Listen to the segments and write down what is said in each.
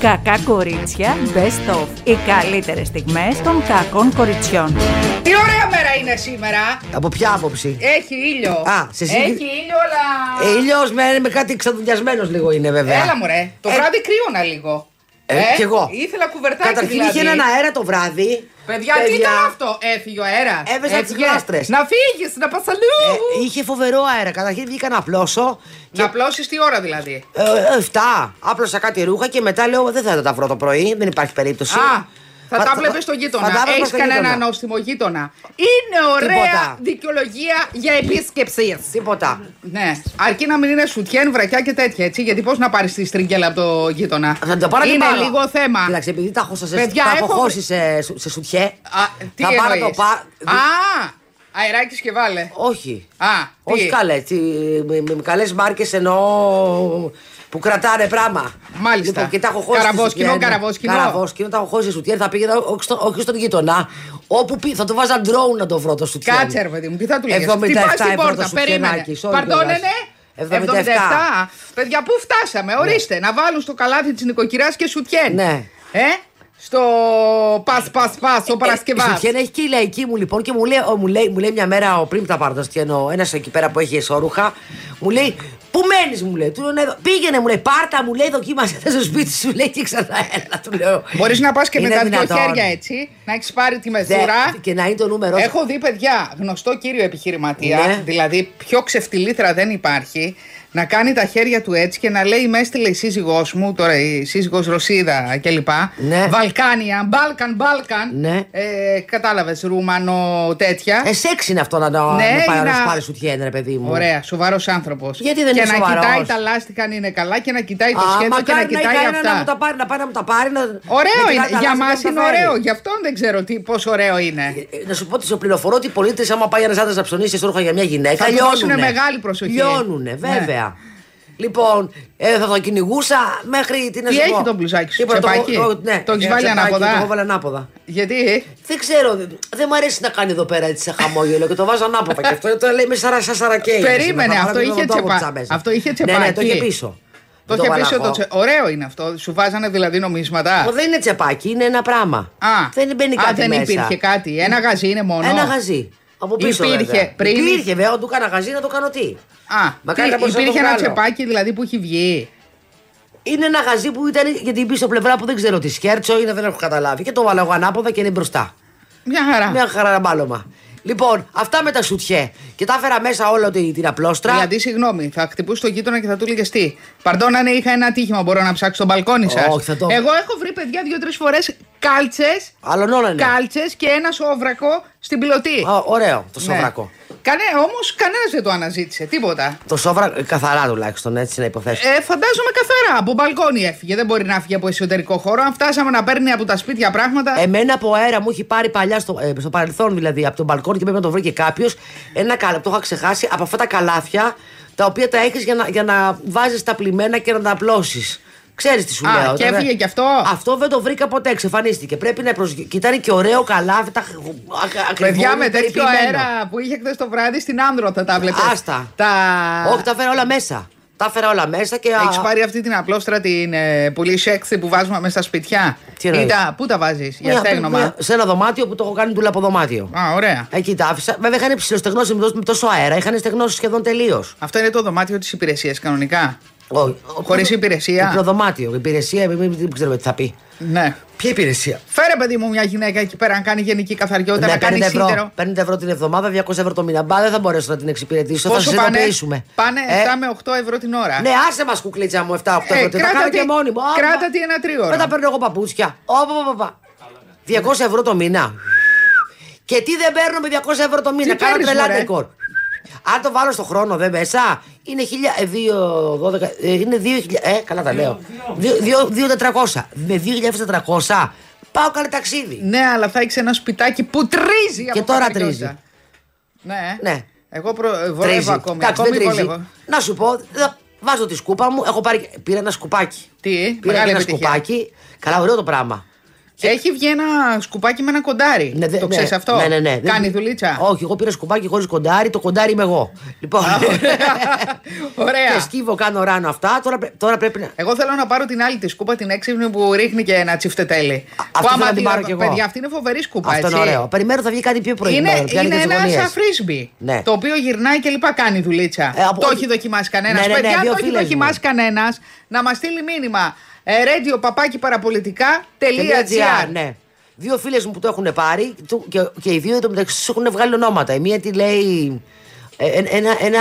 Κακά κορίτσια Best of. Οι καλύτερες στιγμές των κακών κοριτσιών. Τι ωραία μέρα είναι σήμερα. Από ποια άποψη; Έχει ήλιο. Α, σε σύγκρι- Έχει ήλιο, αλλά. Ε, ήλιος με, με κάτι ξαδουλιασμένο λίγο είναι βέβαια. Έλα μωρέ. Το Ε, βράδυ κρύωνα λίγο. Ε, κι εγώ. Ήθελα κουβερτάκι Καταρχήν δηλαδή. είχε έναν αέρα το βράδυ. Παιδιά, τι ήταν αυτό; Έφυγε ο αέρας. Έβαιζα τις γλάστρες. Να φύγεις, να πας αλλού. Ε, είχε φοβερό αέρα. Καταρχήν βγήκα να απλώσω. Να απλώσεις τι ώρα δηλαδή; Ε, ε, 7. Άπλωσα κάτι ρούχα και μετά λέω δεν θα τα βρω το πρωί. Δεν υπάρχει περίπτωση. Α, θα Φα- τα θα- βλέπεις στον θα γείτονα. τα έβλεπα Έχεις στον κανένα γείτονα. νόστιμο γείτονα. Είναι ωραία Τίποτα. δικαιολογία για επίσκεψη. Τίποτα. Ναι, αρκεί να μην είναι σουτιέν, βρακιά και τέτοια έτσι. Γιατί πώς να πάρεις τη στριγγέλα από το γείτονα; Θα το πάρω και Είναι πάρω. λίγο θέμα. Κοίταξε, επειδή τα έχω, σε, Παιδιά, τα έχω έχω- χώσει σε, σε σουτιέ. Α, τι θα πάρω εννοείς; το πα... Α, αεράκι και βάλε. Όχι. Α, τι; Όχι καλέ. έτσι, Με, με, με καλές μάρκες εννοώ που κρατάνε πράγμα. Μάλιστα. Λοιπόν, και τα έχω χώσει. Καραβόσκινο, στη σουτιέν. καραβόσκινο. Καραβόσκινο, τα έχω χώσει σε σουτιέν. Θα πήγαινα όχι, στο, όχι στον γείτονα. Όπου πει, θα το βάζα ντρόουν να το βρω το σουτιέν. Κάτσε ρε παιδί μου, τι θα του λέγες. 77 Χτυπάς την ευρώ το πόρτα, σουτιενάκι, περίμενε. sorry Παρτώνενε. κιόλας. 77. Παιδιά, πού φτάσαμε, ορίστε, να βάλουν στο καλάθι της νοικοκυράς και σουτιέν. Ναι. Ε, στο πας, πας, πας, ο Η Παρασκευάς. Σουτιέν έχει και η λαϊκή μου λοιπόν και μου λέει, ο, μου λέει, μου λέει μια μέρα ο πριν τα πάρω το στιανό, ένας εκεί πέρα που έχει εσόρουχα, μου λέει Πού μένεις, μου λέει. Του λέω, «Ναι, εδώ». Πήγαινε, μου λέει, πάρτα, μου λέει, δοκίμασε τα στο σπίτι σου, λέει και ξανά έλα, του λέω. Μπορείς να πας και με Είναι τα δύο δυνατόν. χέρια έτσι, να έχεις πάρει τη Δε- μεζούρα. Και να είναι το νούμερο. σου. Έχω δει παιδιά, γνωστό κύριο επιχειρηματία, Ναι. δηλαδή πιο ξεφτιλήθρα δεν υπάρχει, να κάνει τα χέρια του έτσι και να λέει μες έστειλε η σύζυγός μου, τώρα η σύζυγος Ρωσίδα κλπ. Ναι. Βαλκάνια, Μπάλκαν, Μπάλκαν. Ναι. Ε, Κατάλαβες, Ρουμανο τέτοια. Ε, σεξ είναι αυτό να, το Ναι, να πάρει, είναι να α- σου πάρει σουτιέν, ρε παιδί μου. Ωραία, σοβαρός άνθρωπος. Γιατί δεν και είναι να σοβαρός; κοιτάει τα λάστιχα αν είναι καλά και να κοιτάει το Α, σχέδιο και να μακάρι κοιτάει είχε ένα αυτά. Να μου τα πάρει, να πάει να μου τα πάρει. Να, Ωραίο να είναι. κοιτάει τα Για λάστιχα μας να τα είναι φέρει. ωραίο. Γι' αυτόν δεν ξέρω τι, πόσο ωραίο είναι. Ε, Να σου πω ότι σε πληροφορώ ότι οι πολίτες, άμα πάει ένας άντρας να ψωνίσει εσόρουχα για μια γυναίκα, Θα του λιώνουνε. δώσουνε μεγάλη προσοχή. Λιώνουνε, βέβαια. Λοιπόν, ε, θα το κυνηγούσα μέχρι την Τι έχει το μπλουζάκι σου, Τίποτα, τσεπάκι; το- το- ναι, Το έχεις ε, βάλει τσεπάκι, ανάποδα; Το έχω βάλει ανάποδα. Γιατί; Δεν ξέρω, δεν, δεν μου αρέσει να κάνει εδώ πέρα έτσι σε χαμόγελο και το βάζω ανάποδα. και αυτό το λέει με σαρα, σαν σαρακέι. Περίμενε, Να αυτό βάλω είχε το τόπο τσεπα- της αμέσως. αυτό είχε Ναι, ναι, το τσεπάκι. είχε πίσω. Το Δεν είχε βάλα πίσω το εγώ. τσε... Ωραίο είναι αυτό. Σου βάζανε δηλαδή νομίσματα; Μα Δεν είναι τσεπάκι, είναι ένα πράγμα. Α, δεν μπαίνει Α, κάτι δεν μέσα. υπήρχε κάτι. Ένα γαζί είναι μόνο; Ένα γαζί. Από πίσω Υπήρχε βέβαια. πριν. Υπήρχε βέβαια, όταν του έκανα γαζί να το κάνω τι; Α, Μακάρι τι, να μπορούσα να υπήρχε το ένα βγάλω. τσεπάκι δηλαδή που έχει βγει. Είναι ένα γαζί που ήταν για την πίσω πλευρά που δεν ξέρω τι σκέρτσο είναι, δεν έχω καταλάβει. Και το βάλα εγώ ανάποδα και είναι μπροστά. Μια χαρά. Μια χαραμπάλωμα. Λοιπόν, αυτά με τα σουτιέ. Και τα έφερα μέσα όλο την, την απλόστρα. Δηλαδή, συγγνώμη, θα χτυπούσε τον γείτονα και θα του έλεγε τι. Παρτώνανε, ναι, είχα ένα ατύχημα. Μπορώ να ψάξω τον μπαλκόνι σας. Όχι, θα το- Εγώ έχω βρει παιδιά δύο-τρεις φορές κάλτσες. Άλλον όλα είναι. Κάλτσες και ένα σόβρακο στην πιλωτή. Α, ωραίο το Ναι. σόβρακο. Κανέ, Όμως κανένας δεν το αναζήτησε, τίποτα. Το σόβρα ε, καθαρά τουλάχιστον έτσι να υποθέσω. Ε, φαντάζομαι καθαρά. Από μπαλκόνι έφυγε. Δεν μπορεί να φύγει από εσωτερικό χώρο. Αν φτάσαμε να παίρνει από τα σπίτια πράγματα. Εμένα από αέρα μου έχει πάρει παλιά στο, ε, στο παρελθόν δηλαδή από τον μπαλκόνι και πρέπει να το βρει και κάποιος. Ένα καλάθι, το είχα ξεχάσει από αυτά τα καλάθια τα οποία τα έχεις για να, για να βάζεις τα πλημμένα και να τα απλώσεις. Ξέρεις τι σου Α, λέω. και τώρα. έφυγε κι αυτό; Αυτό δεν το βρήκα ποτέ, εξαφανίστηκε. Πρέπει να προσγει... Και ήταν και ωραίο καλάθι. Τα... Παιδιά με τέτοιο περιποιημένο. αέρα που είχε χθες το βράδυ στην Άνδρο θα τα βλέπετε. Άστα. Τα... Όχι, τα έφερα όλα μέσα. Τα έφερα όλα μέσα και. α, Έχει πάρει αυτή την απλόστρα την ε, πολύ σεξι που βάζουμε μέσα στα σπιτιά; Τι εννοείς; Ή τα- Πού τα βάζεις, για μια- στέγνομα. μια- σε ένα δωμάτιο που το έχω κάνει τουλάχιστον δωμάτιο. Α, ωραία. Εκεί τα άφησα. Βέβαια είχαν ψηλοστεγνώσει με τόσο- με τόσο αέρα, είχαν στεγνώσει σχεδόν τελείως. Αυτό είναι το δωμάτιο της υπηρεσίας κανονικά; Χωρίς υπηρεσία. Υπνοδωμάτιο. Υπηρεσία, μην- μην- δεν ξέρουμε τι θα πει. Ναι. Ποια υπηρεσία; Φέρε, παιδί μου, μια γυναίκα εκεί πέρα να κάνει γενική καθαριότητα, να Ναι, κάνει 50 ευρώ, σίδερο. 50 ευρώ την εβδομάδα, 200 ευρώ το μήνα. Μπα, δεν θα μπορέσω να την εξυπηρετήσω. θα Πόσο σα πάνε, ειδοποιήσουμε. πάνε Ε, 7 με 8 ευρώ την ώρα. Ναι, άσε μας κουκλίτσα μου 7-8 Ε, ευρώ. Τα κράτα κάνω τη- και μόνη μου. Α, κράτα μα- τη ένα τρίωρο. Δεν τα παίρνω εγώ παπούτσια. Όπα, όπα, όπα. 200 ευρώ το μήνα. Και τι δεν παίρνω με 200 ευρώ το μήνα; Τι Κάνω παίρνεις, τρελά μωρέ; ντεκόρ. Αν το βάλω στο χρόνο, δεν μέσα, είναι 2.12. Είναι 2.000. Ε, καλά τα λέω. 2.400. Με 2.400 πάω καλή ταξίδι. Ναι, αλλά θα έχεις ένα σπιτάκι που τρίζει Και από τώρα καθαριότητα. τρίζει. Ναι. Ναι. Εγώ προ... ε, βολεύω Τρίζει. ακόμη. Εντάξει, ακόμη δεν τρίζει. βολεύω. Να σου πω, θα- βάζω τη σκούπα μου. Έχω πάρει, πήρα ένα σκουπάκι. Τι, Πήρα μεγάλη ένα επιτυχία. σκουπάκι. Καλά, ωραίο το πράγμα. Έχει βγει ένα σκουπάκι με ένα κοντάρι. Ναι, δε- το ναι, ξέρεις αυτό; Ναι, ναι, ναι. Κάνει Δεν- δουλίτσα. Όχι, εγώ πήρα σκουπάκι χωρίς κοντάρι, το κοντάρι είμαι εγώ. Λοιπόν. Ωραία. και σκύβω, κάνω ράνο αυτά. Τώρα, πρέ- τώρα πρέπει να. Εγώ θέλω να πάρω την άλλη τη σκούπα, την έξυπνη που ρίχνει και ένα τσιφτετέλι. αυτή Που θέλω άμα να την πάρω κι εγώ. Παιδιά, αυτή είναι φοβερή σκούπα. Αυτό είναι έτσι. ωραίο. Περιμένω θα βγει κάτι πιο Είναι, προηγούμενο. πια είναι για τις ένα γωνίες. σαν φρίσμπι. Ναι. Το οποίο γυρνάει και λοιπά κάνει δουλίτσα. Ε, από- Το έχει δοκιμάσει κανένας. Ναι, ναι, ναι, Παιδιά, αν δύο το έχει φίλες μου. δοκιμάσει κανένας, να μας στείλει μήνυμα. Ε, radio παπάκι παραπολιτικά.gr Ναι. Δύο φίλες μου που το έχουν πάρει του- και, και οι δύο εντωμεταξύ τους έχουν βγάλει ονόματα. Η μία τη λέει. Ε, ένα, ένα,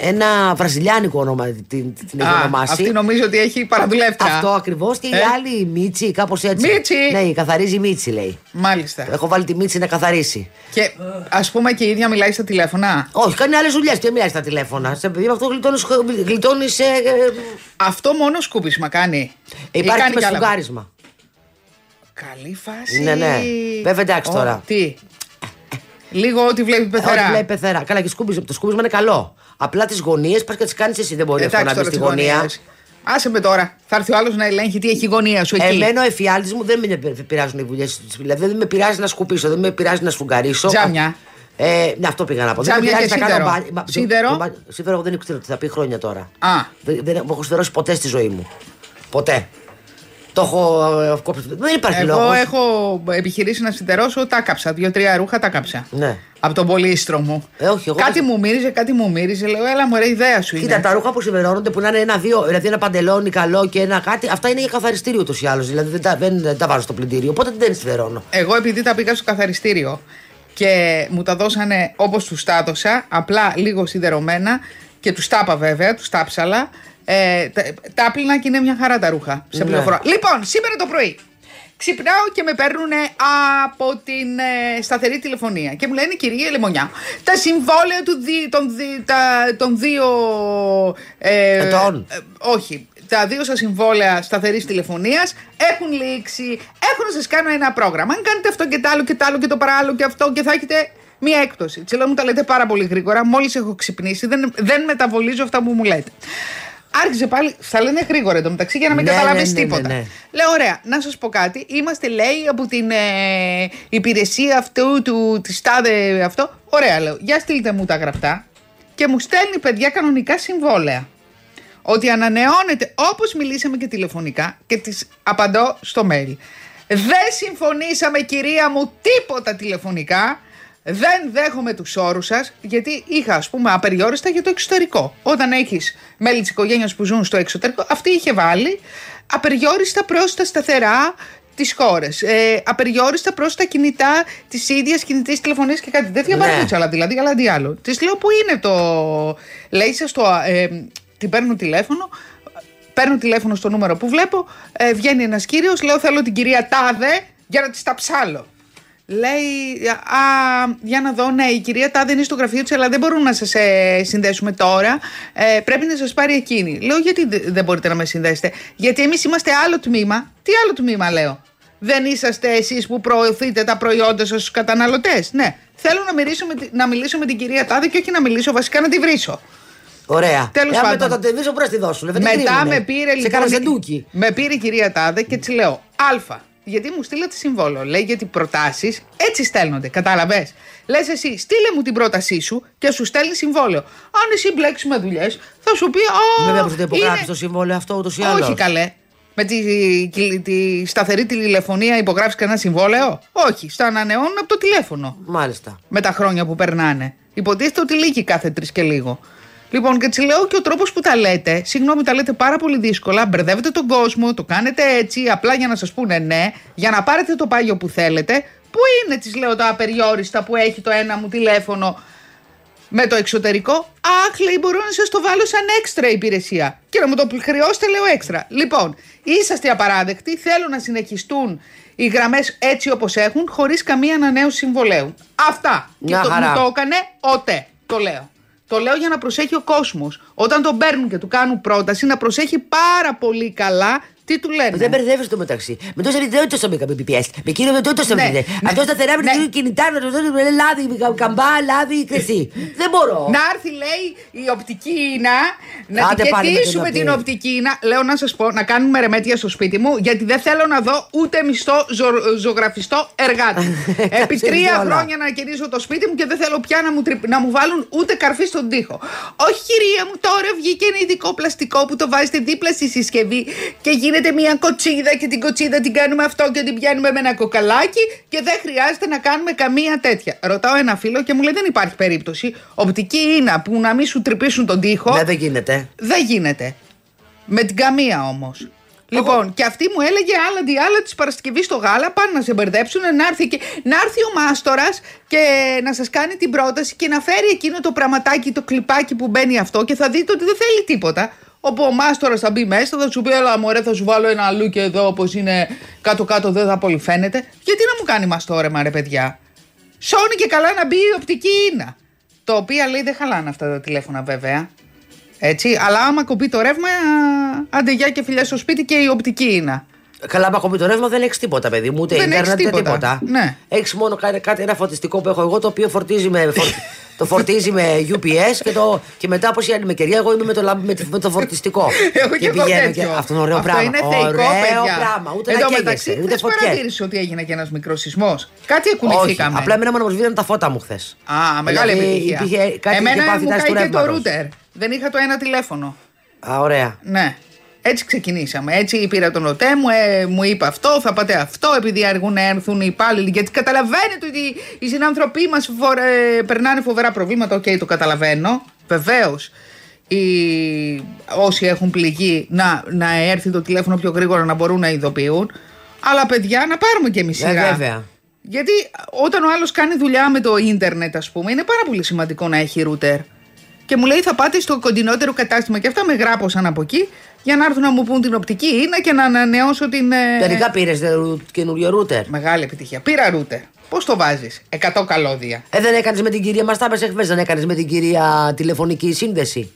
ένα βραζιλιάνικο όνομα την, την έχει Α, ονομάσει. αυτή νομίζω ότι έχει παραδουλεύτρα. Αυτό ακριβώς και η Ε. άλλη Μίτσι, κάπως έτσι. Μίτσι. Ναι, η καθαρίζει Μίτσι λέει. Μάλιστα. Έχω βάλει τη Μίτσι να καθαρίσει. Και ας πούμε και η ίδια μιλάει στα τηλέφωνα; Όχι, κάνει άλλες δουλειές και μιλάει στα τηλέφωνα. Σε παιδί με αυτό γλιτώνεις. γλιτώνεις, ε, ε, Αυτό μόνο σκούπισμα κάνει. Ή υπάρχει κάνει και με κι άλλα. σφουγγάρισμα. Καλή φάση. Ναι, ναι. Βέβαια, εντάξει Ω, τώρα. Τι. Λίγο ό,τι βλέπει πεθερά. Όχι, λέει πεθερά. Καλά, και σκούπισμα. Το σκούπισμα είναι καλό. Απλά τις γωνίες πας και τις κάνεις εσύ. Δεν μπορεί αυτό να μπεις στη τις γωνία. γωνίες. Άσε με τώρα. Θα έρθει ο άλλος να ελέγχει τι έχει η γωνία σου εκεί. Εμένα ο εφιάλτης μου δεν με πειράζουν οι δουλειές της. Δηλαδή δεν με πειράζει να σκουπίσω, δεν με πειράζει να σφουγγαρίσω. Τζάμια. Ε, ναι, αυτό πήγα να πω. Τζάμια δεν με πειράζει και να κάνω σίδερο. μπάνι- μα- Σίδερο. το μπάνι- Σίδερο εγώ δεν ξέρω τι θα πει χρόνια τώρα. Α. Δεν, δεν έχω σιδερώσει ποτέ στη ζωή μου. Ποτέ. Το έχω ε, κόψει. Δεν υπάρχει Εγώ λόγος. έχω επιχειρήσει να σιδερώσω, τα κάψα. Δύο-τρία ρούχα τα κάψα. Ναι. Από τον πολύστρο μου. Ε, όχι, εγώ κάτι δεν- μου μύριζε, κάτι μου μύριζε. Λέω, έλα μου, ρε, ιδέα σου Κοίτα, είναι. τα ρούχα που σιδερώνονται που να είναι ένα-δύο, δηλαδή ένα παντελόνι καλό και ένα κάτι, αυτά είναι για καθαριστήριο ούτως ή άλλως. Δηλαδή δεν τα, δεν, δεν τα βάζω στο πλυντήριο. Οπότε δεν σιδερώνω. Εγώ επειδή τα πήγα στο καθαριστήριο και μου τα δώσανε όπως τους τα έδωσα, απλά λίγο σιδερωμένα και τους τάπα βέβαια, τους τάψαλα, ε, τα, τα άπλυνα και είναι μια χαρά τα ρούχα. Σε Ναι. πληροφορώ. Λοιπόν, σήμερα το πρωί ξυπνάω και με παίρνουν από την ε, σταθερή τηλεφωνία και μου λένε κυρία Λεμονιά, τα συμβόλαια του δι, των, δι- τα- των δύο... Ε, Ετών. ε, όχι, τα δύο σας συμβόλαια σταθερής τηλεφωνίας έχουν λήξει. Έχω να σας κάνω ένα πρόγραμμα. Αν κάνετε αυτό και το άλλο και το άλλο και το παράλληλο και αυτό και θα έχετε μία έκπτωση. Τι λέω, μου τα λέτε πάρα πολύ γρήγορα. Μόλις έχω ξυπνήσει, δεν, δεν μεταβολίζω αυτά που μου λέτε. Άρχισε πάλι, θα λένε γρήγορα εντωμεταξύ για να μην Ναι, καταλάβεις ναι, ναι, ναι, τίποτα. ναι. Λέω, ωραία, να σας πω κάτι. Είμαστε, λέει, από την ε, υπηρεσία αυτού του της τάδε αυτό. Ωραία, λέω. Για στείλτε μου τα γραπτά. Και μου στέλνει παιδιά κανονικά συμβόλαια ότι ανανεώνεται όπως μιλήσαμε και τηλεφωνικά και τις απαντώ στο mail. Δεν συμφωνήσαμε κυρία μου τίποτα τηλεφωνικά, δεν δέχομαι τους όρους σας γιατί είχα ας πούμε απεριόριστα για το εξωτερικό. Όταν έχεις μέλη της οικογένειας που ζουν στο εξωτερικό, αυτή είχε βάλει απεριόριστα προς τα σταθερά τις χώρες, ε, απεριόριστα προς τα κινητά της ίδιας κινητής τηλεφωνίας και κάτι τέτοια Ναι. παραπούτσα, αλλά δηλαδή, αλλά τι άλλο. Της λέω που είναι το. Λέει σας το. Ε, την παίρνω τηλέφωνο. Παίρνω τηλέφωνο στο νούμερο που βλέπω. Ε, βγαίνει ένας κύριος. Λέω θέλω την κυρία Τάδε για να της τα ψάλω. Λέει, α, για να δω, ναι, η κυρία Τάδε είναι στο γραφείο της, αλλά δεν μπορούμε να σας ε, συνδέσουμε τώρα. Ε, πρέπει να σας πάρει εκείνη. Λέω, γιατί δε- δεν μπορείτε να με συνδέσετε; Γιατί εμείς είμαστε άλλο τμήμα. Τι άλλο τμήμα, λέω; Δεν είσαστε εσείς που προωθείτε τα προϊόντα σας στους καταναλωτές; Ναι, θέλω να μιλήσω, με, τη- να μιλήσω με την κυρία Τάδε και όχι να μιλήσω, βασικά να τη βρίσω. Ωραία. Τέλος Ε, άμα πάντων. το τελειώσω, μπορείς να τη δώσουν. Δεν Μετά κρύβουνε. με πήρε Σε λοιπόν. κάνα η- σεντούκι. Με πήρε η κυρία Τάδε και της λέω Α. Γιατί μου στείλατε συμβόλαιο. Λέει γιατί προτάσεις έτσι στέλνονται. Κατάλαβες; Λες εσύ, στείλε μου την πρότασή σου και σου στέλνει συμβόλαιο. Αν εσύ μπλέξεις με δουλειές, θα σου πει Α. Βέβαια που δεν υπογράψει είναι- το συμβόλαιο αυτό ούτως ή άλλως. Όχι καλέ. Με τη, τη, τη σταθερή τηλεφωνία υπογράφεις κανένα συμβόλαιο; Όχι. Στα ανανεώνουν από το τηλέφωνο Μάλιστα. με τα χρόνια που περνάνε. Υποτίθεται ότι λύγει κάθε τρεις και λίγο. Λοιπόν, και τη λέω και ο τρόπος που τα λέτε, συγγνώμη, τα λέτε πάρα πολύ δύσκολα. Μπερδεύετε τον κόσμο, το κάνετε έτσι, απλά για να σας πούνε ναι, για να πάρετε το πάγιο που θέλετε. Πού είναι, της λέω, τα απεριόριστα που έχει το ένα μου τηλέφωνο με το εξωτερικό; Αχ, λέει, μπορώ να σας το βάλω σαν έξτρα υπηρεσία. Και να μου το χρεώσετε, λέω έξτρα. Λοιπόν, είσαστε απαράδεκτοι. Θέλω να συνεχιστούν οι γραμμές έτσι όπως έχουν, χωρίς καμία ανανέωση συμβολέου. Αυτά. Μια και το, χαρά. μου το έκανε οτέ. Το λέω. Το λέω για να προσέχει ο κόσμος. Όταν τον παίρνουν και του κάνουν πρόταση, να προσέχει πάρα πολύ καλά Τι του λένε; Δεν μπερδεύει το μεταξύ. Με τόσα δεν τόσο με BPS. Με κύριο με τόσο Ναι, με ναι. Αυτό σταθερά με Ναι. το κινητά με το με λάδι, με καμπά, λάδι, κρεσί. Δεν μπορώ. Να έρθει, λέει, η οπτική Ίνα, να Άντε την πάλι με την κετήσουμε την οπτική. οπτική Ίνα. Λέω να σας πω, να κάνουμε ρεμέτια στο σπίτι μου, γιατί δεν θέλω να δω ούτε μισθό ζω- ζωγραφιστό εργάτη. Επί Κάτσε τρία όλα. χρόνια να κερδίσω το σπίτι μου και δεν θέλω πια να μου, τρυπ- να μου βάλουν ούτε καρφί στον τοίχο. Όχι, κυρία μου, τώρα βγήκε ένα ειδικό πλαστικό που το βάζετε δίπλα στη συσκευή και γίνεται μια κοτσίδα και την κοτσίδα την κάνουμε αυτό και την πιάνουμε με ένα κοκαλάκι και δεν χρειάζεται να κάνουμε καμία τέτοια. Ρωτάω ένα φίλο και μου λέει δεν υπάρχει περίπτωση. Οπτική είναι που να μην σου τρυπήσουν τον τοίχο. Ναι, δεν γίνεται. Δεν γίνεται. Με την καμία όμως. Λοιπόν, και αυτή μου έλεγε άλλα δι' άλλα της Παρασκευής στο γάλα. Πάνε να σε μπερδέψουν, να έρθει, και, να έρθει ο μάστορας και να σας κάνει την πρόταση και να φέρει εκείνο το πραγματάκι, το κλιπάκι που μπαίνει αυτό και θα δείτε ότι δεν θέλει τίποτα. Όπου ο μάστορα θα μπει μέσα, θα σου πει: Ελά, μωρέ, θα σου βάλω ένα λούκι εδώ όπως είναι κάτω-κάτω, δεν θα πολύ φαίνεται. Γιατί να μου κάνει μαστόρεμα, ρε παιδιά; Σώνει και καλά να μπει η οπτική ίνα. Το οποίο λέει δεν χαλάνε αυτά τα τηλέφωνα βέβαια. Έτσι, αλλά άμα κοπεί το ρεύμα, άντε γεια και φιλιά στο σπίτι και η οπτική είναι. Καλά, άμα κόβει το ρεύμα δεν έχεις τίποτα, παιδί μου. Ούτε Δεν έχεις ίντερνετ, ούτε τίποτα. τίποτα. Ναι. Έχεις μόνο κάτι, κάτι, ένα φωτιστικό που έχω εγώ το οποίο φορτίζει με, φορ- το φορτίζει με UPS και, το, και μετά όπως η ανημεκαιρία, εγώ είμαι με το, λαμπ- με, τη- με το φορτιστικό. Έχω και, εγώ πηγαίνω τέτοιο. Αυτό είναι ωραίο Αυτό πράγμα. είναι θεϊκό, ωραίο παιδιά. πράγμα. Ούτε Εδώ να μεταξύ, καίγεσαι, ούτε χθες φωτιές. παρατήρησε ότι έγινε και ένας μικρός σεισμός; Κάτι Όχι, ακουνηθήκαμε. απλά εμένα μου σβήναν τα φώτα μου χθες. Α, μεγάλη Δηλαδή, επιτυχία. υπήρχε- κάτι είχε Εμένα πάθει μου τάση του κάει και το ρεύματος. ρούτερ. Δεν είχα το ένα τηλέφωνο. Α, ωραία. Ναι. Έτσι ξεκινήσαμε. Έτσι πήρα τον ΟΤΕ μου, ε, μου είπε αυτό, θα πάτε αυτό, επειδή αργούν να έρθουν οι υπάλληλοι. Γιατί καταλαβαίνετε ότι οι συνανθρωποί μας περνάνε φοβερά προβλήματα. Οκ, το καταλαβαίνω. Βεβαίως. Όσοι έχουν πληγεί να, να έρθει το τηλέφωνο πιο γρήγορα να μπορούν να ειδοποιούν. Αλλά παιδιά, να πάρουμε και εμείς Ε, σειρά. βέβαια. Γιατί όταν ο άλλος κάνει δουλειά με το ίντερνετ, ας πούμε, είναι πάρα πολύ σημαντικό να έχει router. Και μου λέει θα πάτε στο κοντινότερο κατάστημα. Και αυτά με γράπωσαν από εκεί για να έρθουν να μου πούν την οπτική είναι και να ανανεώσω την. ε, Τελικά πήρες καινούριο ρούτερ. Μεγάλη επιτυχία. Πήρα ρούτερ. Πώς το βάζεις, 100 καλώδια. Ε, δεν έκανες με την κυρία, μας τα είπες εχθές, δεν έκανες με την κυρία τηλεφωνική σύνδεση.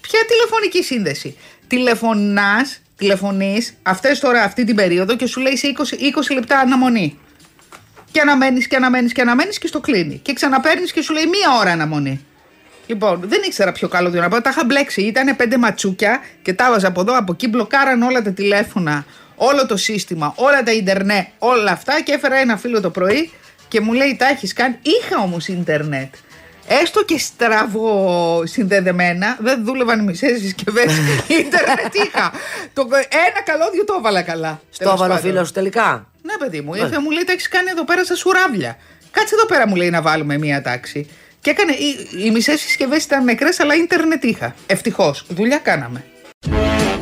Ποια τηλεφωνική σύνδεση; Τηλεφωνάς, τηλεφωνείς αυτές τώρα αυτή την περίοδο και σου λέει σε 20, 20 λεπτά αναμονή. Και αναμένεις και αναμένεις και αναμένεις και στο κλείνει. Και ξαναπέρνει και σου λέει μία ώρα αναμονή. Λοιπόν, δεν ήξερα πιο καλό να πάω. Τα είχα μπλέξει. Ήταν πέντε ματσούκια και τα έβαζα από εδώ, από εκεί. Μπλοκάραν όλα τα τηλέφωνα, όλο το σύστημα, όλα τα ίντερνετ, όλα αυτά. Και έφερα ένα φίλο το πρωί και μου λέει: Τα έχεις κάνει. Είχα όμως ίντερνετ. Έστω και στραβό συνδεδεμένα, δεν δούλευαν οι μισέ συσκευέ. ίντερνετ είχα. Το, ένα καλώδιο το έβαλα καλά. Στο τέλος έβαλε ο πάντων. φίλος σου τελικά; Ναι, παιδί μου, ήρθε, μου λέει τα έχεις κάνει εδώ πέρα στα σουράβλια. Κάτσε εδώ πέρα, μου λέει να βάλουμε μία τάξη. Και έκανε. Οι, οι μισές συσκευές ήταν νεκρέ, αλλά ίντερνετ είχα. Ευτυχώς. Δουλειά κάναμε.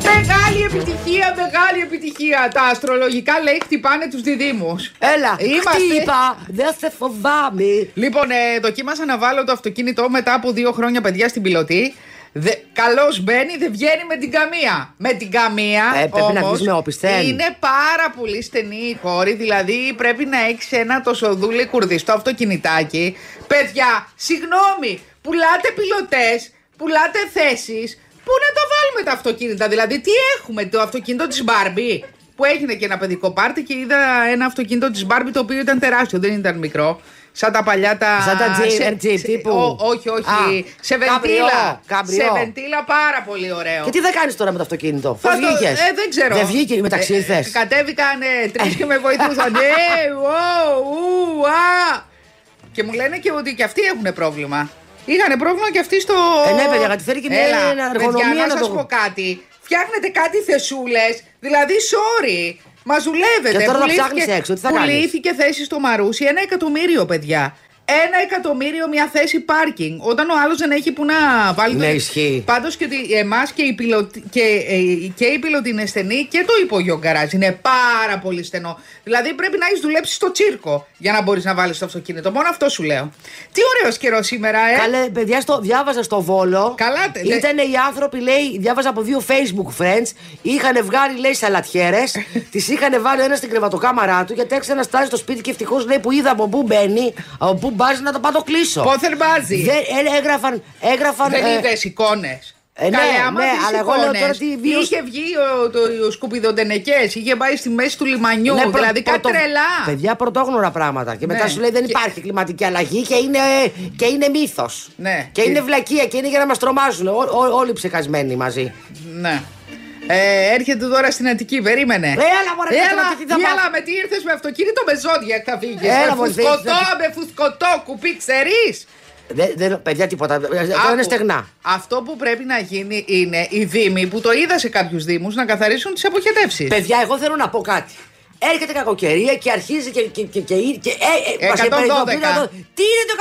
Μεγάλη επιτυχία, μεγάλη επιτυχία. Τα αστρολογικά λέει χτυπάνε τους διδήμου. Έλα, Είμαστε- χτύπα, δεν σε φοβάμαι. Λοιπόν, ε, δοκίμασα να βάλω το αυτοκίνητο μετά από δύο χρόνια παιδιά στην πιλωτή. Δε, Καλώς μπαίνει, δεν βγαίνει με την καμία. Με την καμία. Ε, πρέπει να όμως, βγεις με όπισθεν. Είναι πάρα πολύ στενή η κόρη. Δηλαδή πρέπει να έχεις ένα τόσο δούλε κουρδιστό αυτοκινητάκι. Παιδιά, συγγνώμη, πουλάτε πιλωτές, πουλάτε θέσεις. Πού να τα βάλουμε τα αυτοκίνητα, δηλαδή τι έχουμε, το αυτοκίνητο της Μπάρμπι. Που έγινε και ένα παιδικό πάρτι και είδα ένα αυτοκίνητο της Μπάρμπι το οποίο ήταν τεράστιο, δεν ήταν μικρό. Σαν τα παλιά τα. Σαν τα Jeep, σε- Jeep σε- τύπου. ο- όχι, όχι. Α, σε βεντίλα. καμπριό, καμπριό. Σε βεντίλα πάρα πολύ ωραίο. Και τι θα κάνεις τώρα με το αυτοκίνητο, Θα Πώ το- βγήκες; Ε, δεν ξέρω. Δεν βγήκε μεταξύ Ε, ήρθε. Κατέβηκαν τρεις και με βοηθούσαν. Ε, ου, ου, α. Και μου λένε και ότι και αυτοί έχουν πρόβλημα. Είχαν πρόβλημα και αυτοί στο. Ε, ναι, παιδιά, γιατί θέλει και μια Έλα, εργονομία παιδιά, να να σας το- πω κάτι. Φτιάχνετε κάτι θεσούλες. Δηλαδή, sorry. Μα δουλεύετε. Και τώρα να Πουλήθηκε- ψάχνεις έξω, τι θα κάνεις; Πουλήθηκε θέση στο Μαρούσι. Ένα εκατομμύριο, παιδιά. Ένα εκατομμύριο μια θέση πάρκινγκ. Όταν ο άλλος δεν έχει που να βάλει. Ναι, ισχύει. Πάντως και ότι εμάς και η πιλωτή και, ε, και η πιλωτή είναι στενή και το υπόγειο γκαράζ είναι πάρα πολύ στενό. Δηλαδή πρέπει να έχεις δουλέψει στο τσίρκο για να μπορείς να βάλεις το αυτοκίνητο. Μόνο αυτό σου λέω. Τι ωραίος καιρός σήμερα, ε! Καλέ, παιδιά, στο, διάβαζα στο Βόλο. Καλά, τε- λέ- Ήταν οι άνθρωποι, λέει, διάβαζα από δύο Facebook friends. Είχαν βγάλει, λέει, σαλατιέρες. τις είχαν βάλει ο ένας στην κρεβατοκάμαρά του γιατί έξανα στάσει στο σπίτι και ευτυχώς λέει που είδα από πού μπαίνει, από πού μπάζει να το πάω το κλείσω. Πόθερ μπάζει. Δεν, ε, έγραφαν. έγραφαν Δεν ε, είδες εικόνες. Ε, ναι, Καλέ, άμα ναι, δεις αλλά εγώ λέω εικόνες, τώρα τι βίος- Είχε βγει ο, το, ο Σκουπιδοντενεκές, είχε πάει στη μέση του λιμανιού, Ναι, προ- δηλαδή κάτι πρωτο- τρελά. Παιδιά, πρωτόγνωρα πράγματα. Και μετά Ναι. σου λέει δεν Και- υπάρχει κλιματική αλλαγή και είναι, και είναι μύθος. Ναι. Και Και- είναι βλακεία και είναι για να μας τρομάζουν. Ό- ό- όλοι ψεκασμένοι μαζί. Ναι. Ε, έρχεται τώρα στην Αττική, περίμενε. Έλα, μωρέ, έλα, έρχεται και τι θα έλα, πάθει. με τι ήρθες με αυτοκίνητο με ζώδια θα φύγεις. Έλα, με μωρέ, φουσκωτό, θα- με φουσκωτό κουπί, ξέρεις. Δεν, δεν, παιδιά, τίποτα. Εδώ Άκου, είναι στεγνά. Αυτό που πρέπει να γίνει είναι οι Δήμοι που το είδα σε κάποιους Δήμους να καθαρίσουν τις αποχετεύσεις. Παιδιά, εγώ θέλω να πω κάτι. Έρχεται κακοκαιρία και αρχίζει και. και, και, και, και ε, ε, μας 112. προειδοποιεί το- Τι είναι το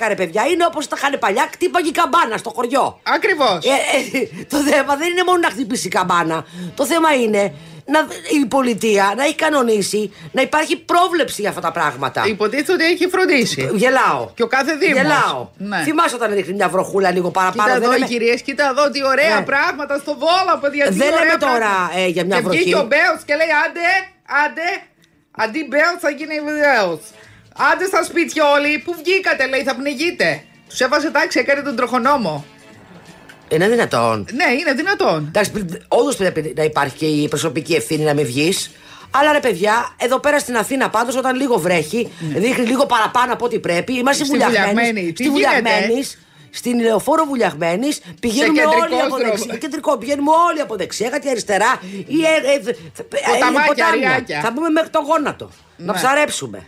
112, ρε παιδιά; Είναι όπως τα είχαν παλιά, κτύπαγε η καμπάνα στο χωριό. Ακριβώς. Ε, ε, το θέμα δεν είναι μόνο να χτυπήσει η καμπάνα. Το θέμα είναι να, η πολιτεία να έχει κανονίσει να υπάρχει πρόβλεψη για αυτά τα πράγματα. Υποτίθεται ότι έχει φροντίσει. Γελάω. Και ο κάθε Δήμος. Γελάω. Ναι. Θυμάσαι όταν ρίχνει μια βροχούλα λίγο παραπάνω. Κοίτα δεν εδώ οι λέμε- κυρίες, κοίτα εδώ τι ωραία Ναι. πράγματα στο Βόλο, παιδιά. τι Δεν ωραία λέμε τώρα, πράγματα. ε, για μια και βροχή. βγήκε ο Μπέος και λέει άντε, άντε, αντί Μπέος θα γίνει Μπέος. Άντε στα σπίτια όλοι, που βγήκατε λέει θα πνιγείτε. Τους έβαζε τάξη, έκανε τον τροχονόμο. Είναι δυνατόν. Ναι, είναι δυνατόν. Εντάξει, όντως πρέπει να υπάρχει και η προσωπική ευθύνη να μην βγεις. Αλλά ρε παιδιά, εδώ πέρα στην Αθήνα πάντως, όταν λίγο βρέχει, δείχνει λίγο παραπάνω από ό,τι πρέπει. Είμαστε Ναι. Στη βουλιαγμένοι. Βουλιαγμένη. Τι Στη γίνεται; Βουλιαγμένη. Στην λεωφόρο Βουλιαγμένης πηγαίνουμε κεντρικός όλοι από δρόμο. δεξιά. Κεντρικό, πηγαίνουμε όλοι από δεξιά, κάτι αριστερά. Ή, ε, ε, ε, ε, Ποταμάκια, ποτάμια. ριάκια. Θα μπούμε μέχρι το γόνατο. Να Ναι. ψαρέψουμε.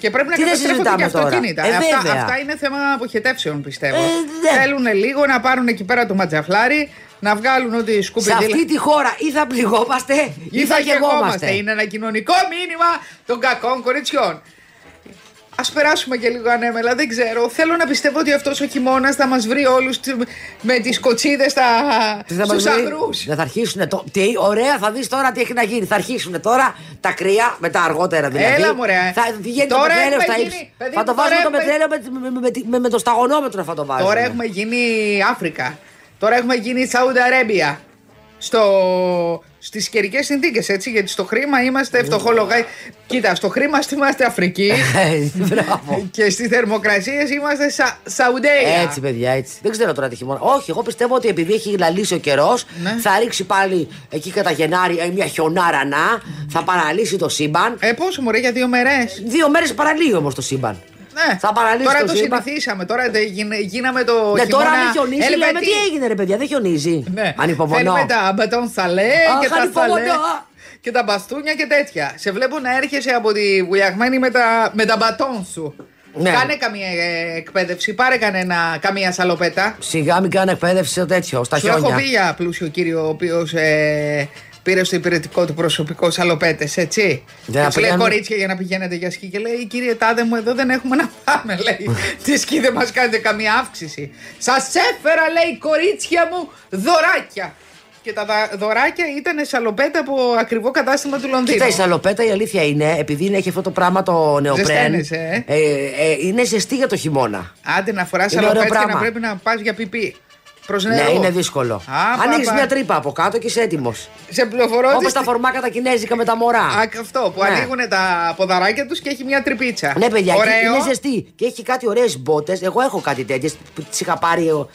Και πρέπει να Τι δεν καταστρέφονται και συζητάμε τώρα; αυτοκίνητα. Ε, αυτά, βέβαια. αυτά είναι θέμα αποχετεύσεων, πιστεύω. Ε, ναι. Θέλουν λίγο να πάρουν εκεί πέρα το ματζαφλάρι, να βγάλουν ό,τι Σε σκουπιδίλα. αυτή τη χώρα ή θα πληγόμαστε ή, Ή θα γεγόμαστε. Είναι ένα κοινωνικό μήνυμα των κακών κοριτσιών. Α περάσουμε και λίγο ανέμελα, δεν ξέρω. Θέλω να πιστεύω ότι αυτός ο χειμώνας θα μας βρει όλους με τις κοτσίδες Τι θα μας στους βρει; αγρούς. Δεν θα αρχίσουν. Το... Τι, ωραία, θα δεις τώρα τι έχει να γίνει. Θα αρχίσουν τώρα τα κρύα, μετά αργότερα δηλαδή. Έλα, μωρέ. Θα πηγαίνει Τώρα το πετρέλαιο έχουμε στα γίνει, ύψη. παιδί Θα μου, το τώρα βάζουμε το έχουμε- πετρέλαιο με, με, με, με, με το σταγονόμετρο θα το βάζουμε. Τώρα έχουμε γίνει Αφρικα. Τώρα έχουμε γίνει Σαούντα Αρέμπια. Στο... Στις καιρικές συνθήκες, έτσι. Γιατί στο χρήμα είμαστε φτωχόλογα. Κοίτα, στο χρήμα είμαστε Αφρική. Ε, Μπράβο. και στις θερμοκρασίες είμαστε Σα... Σαουντέια. Έτσι, παιδιά, έτσι. Δεν ξέρω τώρα τι χειμώνα. Όχι, εγώ πιστεύω ότι επειδή έχει λαλήσει ο καιρός, Ναι. θα ρίξει πάλι εκεί κατά Γενάρη ε, μια χιονάρα να, θα παραλύσει το σύμπαν. Ε, πόσο μωρέ, για δύο μέρες; Δύο μέρες παραλύει όμως το σύμπαν. Ναι. Θα παραλύσεις Τώρα το το σύμπαν. συνηθίσαμε. Τώρα τε- γίνε- γίναμε το. Ναι, τώρα χειμώνα δεν χιονίζει, λέμε Ελβετή. τι έγινε ρε παιδιά, δεν χιονίζει. Ναι. Ανυπομονώ. Θέλουμε τα μπατόν σαλέ Αχ, και τα ανυπομονώ. σαλέ. Και τα μπαστούνια και τέτοια. Σε βλέπω να έρχεσαι από τη βουλιαγμένη με τα, με τα μπατόν σου. Ναι. Κάνε καμία ε, εκπαίδευση, πάρε κανένα, καμία σαλοπέτα. Σιγά μην κάνω εκπαίδευση στο τέτοιο, στα Σου έχω χιόνια. πει για πλούσιο κύριο ο οποίος ε, πήρε στο υπηρετικό του προσωπικό σαλοπέτες, έτσι. Δεν και τους λέει απηγαίνουν. κορίτσια για να πηγαίνετε για σκι. Και λέει, κύριε Τάδε μου, εδώ δεν έχουμε να πάμε. Λέει, τι σκι δεν μας κάνετε καμία αύξηση. Σας έφερα, λέει, κορίτσια μου, δωράκια. Και τα δα- δωράκια ήταν σαλοπέτα από ακριβό κατάστημα του Λονδίνου. Κοίτα, η σαλοπέτα η αλήθεια είναι, επειδή είναι, έχει αυτό το πράγμα το νεοπρέν. Ζεσταίνεσαι, ε. ε, είναι ζεστή για το χειμώνα. Άντε να φοράς Είναι ωραίο σαλοπέτα και να πράγμα. πρέπει να πας για πιπί. Προς Ναι, νερό. είναι δύσκολο. Α, Ανοίγει πα, πα. μια τρύπα από κάτω και είσαι έτοιμος. Σε πληροφορώ Όπως ότι τα φορμάκα τα κινέζικα με τα μωρά. Α, και αυτό που Ναι. ανοίγουν τα ποδαράκια τους και έχει μια τρυπίτσα. Ναι, παιδιά, και Ωραίο. είναι ζεστή. Και έχει κάτι ωραίες μπότες. Εγώ έχω κάτι τέτοιες που τις είχα πάρει εγώ,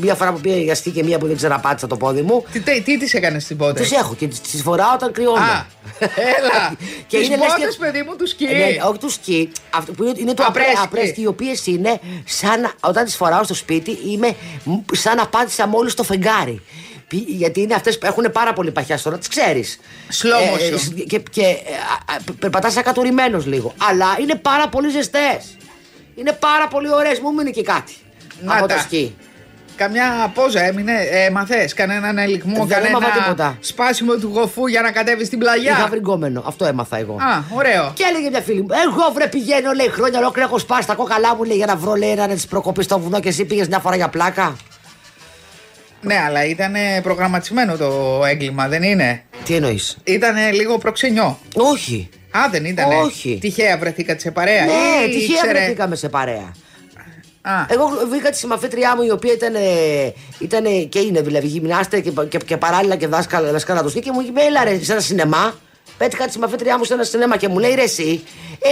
μία φορά που πήγα για σκι και μία που δεν ξαναπάτησα το πόδι μου. Τι, τι, τι τις έκανες στην πότε. Τι έχω και τι φοράω όταν κρυώνω. Α, έλα. Και τις είναι λες πότες, και- παιδί μου, τους σκι. Ε, Ναι, όχι τους σκι. Αυτό που είναι, είναι το Απρέσκι. απρέσκι, οι οποίες είναι σαν να- όταν τις φοράω στο σπίτι, είμαι μ, σαν να πάτησα μόλις το φεγγάρι. Πι- Γιατί είναι αυτές που έχουν πάρα πολύ παχιά στόρα, τις ξέρεις. Slow motion. και και ε, α, α, περπατάς σαν κατουρημένο λίγο. Αλλά είναι πάρα πολύ ζεστές. Είναι πάρα πολύ ωραίες. Μου μείνει και κάτι. Να από τα. το σκι. Καμιά πόζα έμεινε, ε, μαθές, κανέναν ελιγμό, Δεν κανένα έμαθα τίποτα. σπάσιμο του γοφού για να κατέβει στην Είχα πλαγιά. βρυγκόμενο. Αυτό έμαθα εγώ. Α, ωραίο. Και έλεγε μια φίλη μου, Εγώ βρε πηγαίνω, λέει χρόνια ολόκληρα έχω σπάσει τα κόκαλά μου, λέει για να βρω λέει έναν της προκοπής στο βουνό και εσύ πήγες μια φορά για πλάκα. Ναι, αλλά ήταν προγραμματισμένο το έγκλημα, δεν είναι; Τι εννοείς; Ήταν λίγο προξενιό. Όχι. Α, δεν ήταν. Όχι. Τυχαία βρεθήκατε σε παρέα. Ναι, ή τυχαία ήξερε- βρεθήκαμε σε παρέα. Α, Εγώ βρήκα τη συμμαθήτριά μου η οποία ήταν, ε, ήτανε και είναι δηλαδή γυμνάστρια και, και, και παράλληλα και δάσκαλα, δάσκαλα τους σκι και μου είπε έλα ρε σε ένα σινεμά. Πέτυχα τη συμμαθήτριά μου σε ένα σινεμά και μου λέει ρε εσύ,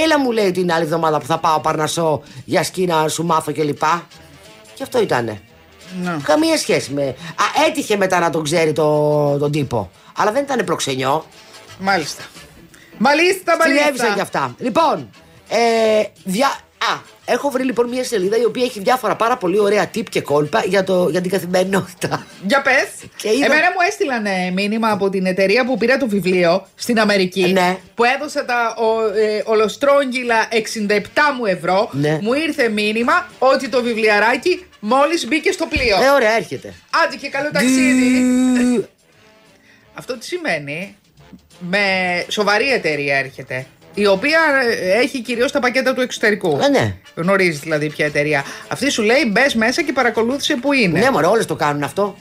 έλα μου λέει την άλλη εβδομάδα που θα πάω Παρνασσό για σκι να σου μάθω κλπ. Και, και αυτό ήτανε. Ναι. Καμία σχέση με. Α, έτυχε μετά να τον ξέρει το, τον τύπο. Αλλά δεν ήταν προξενιό. Μάλιστα. Μαλίστα, Συνέβησαν μαλίστα. κι αυτά. Λοιπόν, ε, δια... Α, έχω βρει λοιπόν μια σελίδα η οποία έχει διάφορα πάρα πολύ ωραία tip και κόλπα για, το, για την καθημερινότητα. Για πες. Και είδα- Εμένα μου έστειλαν ε, μήνυμα από την εταιρεία που πήρα το βιβλίο στην Αμερική. Ναι. Που έδωσα τα ο, ε, ολοστρόγγυλα 67 μου ευρώ. Ναι. Μου ήρθε μήνυμα ότι το βιβλιαράκι μόλις μπήκε στο πλοίο. Ε, ωραία, έρχεται. Άντε και καλό ταξίδι. Αυτό τι σημαίνει; Με σοβαρή εταιρεία έρχεται. Η οποία ε, έχει κυρίως τα πακέτα του εξωτερικού. Ε, ναι. Γνωρίζεις δηλαδή ποια εταιρεία. Αυτή σου λέει μπες μέσα και παρακολούθησε που είναι. Ναι, μωρέ, όλες το κάνουν αυτό.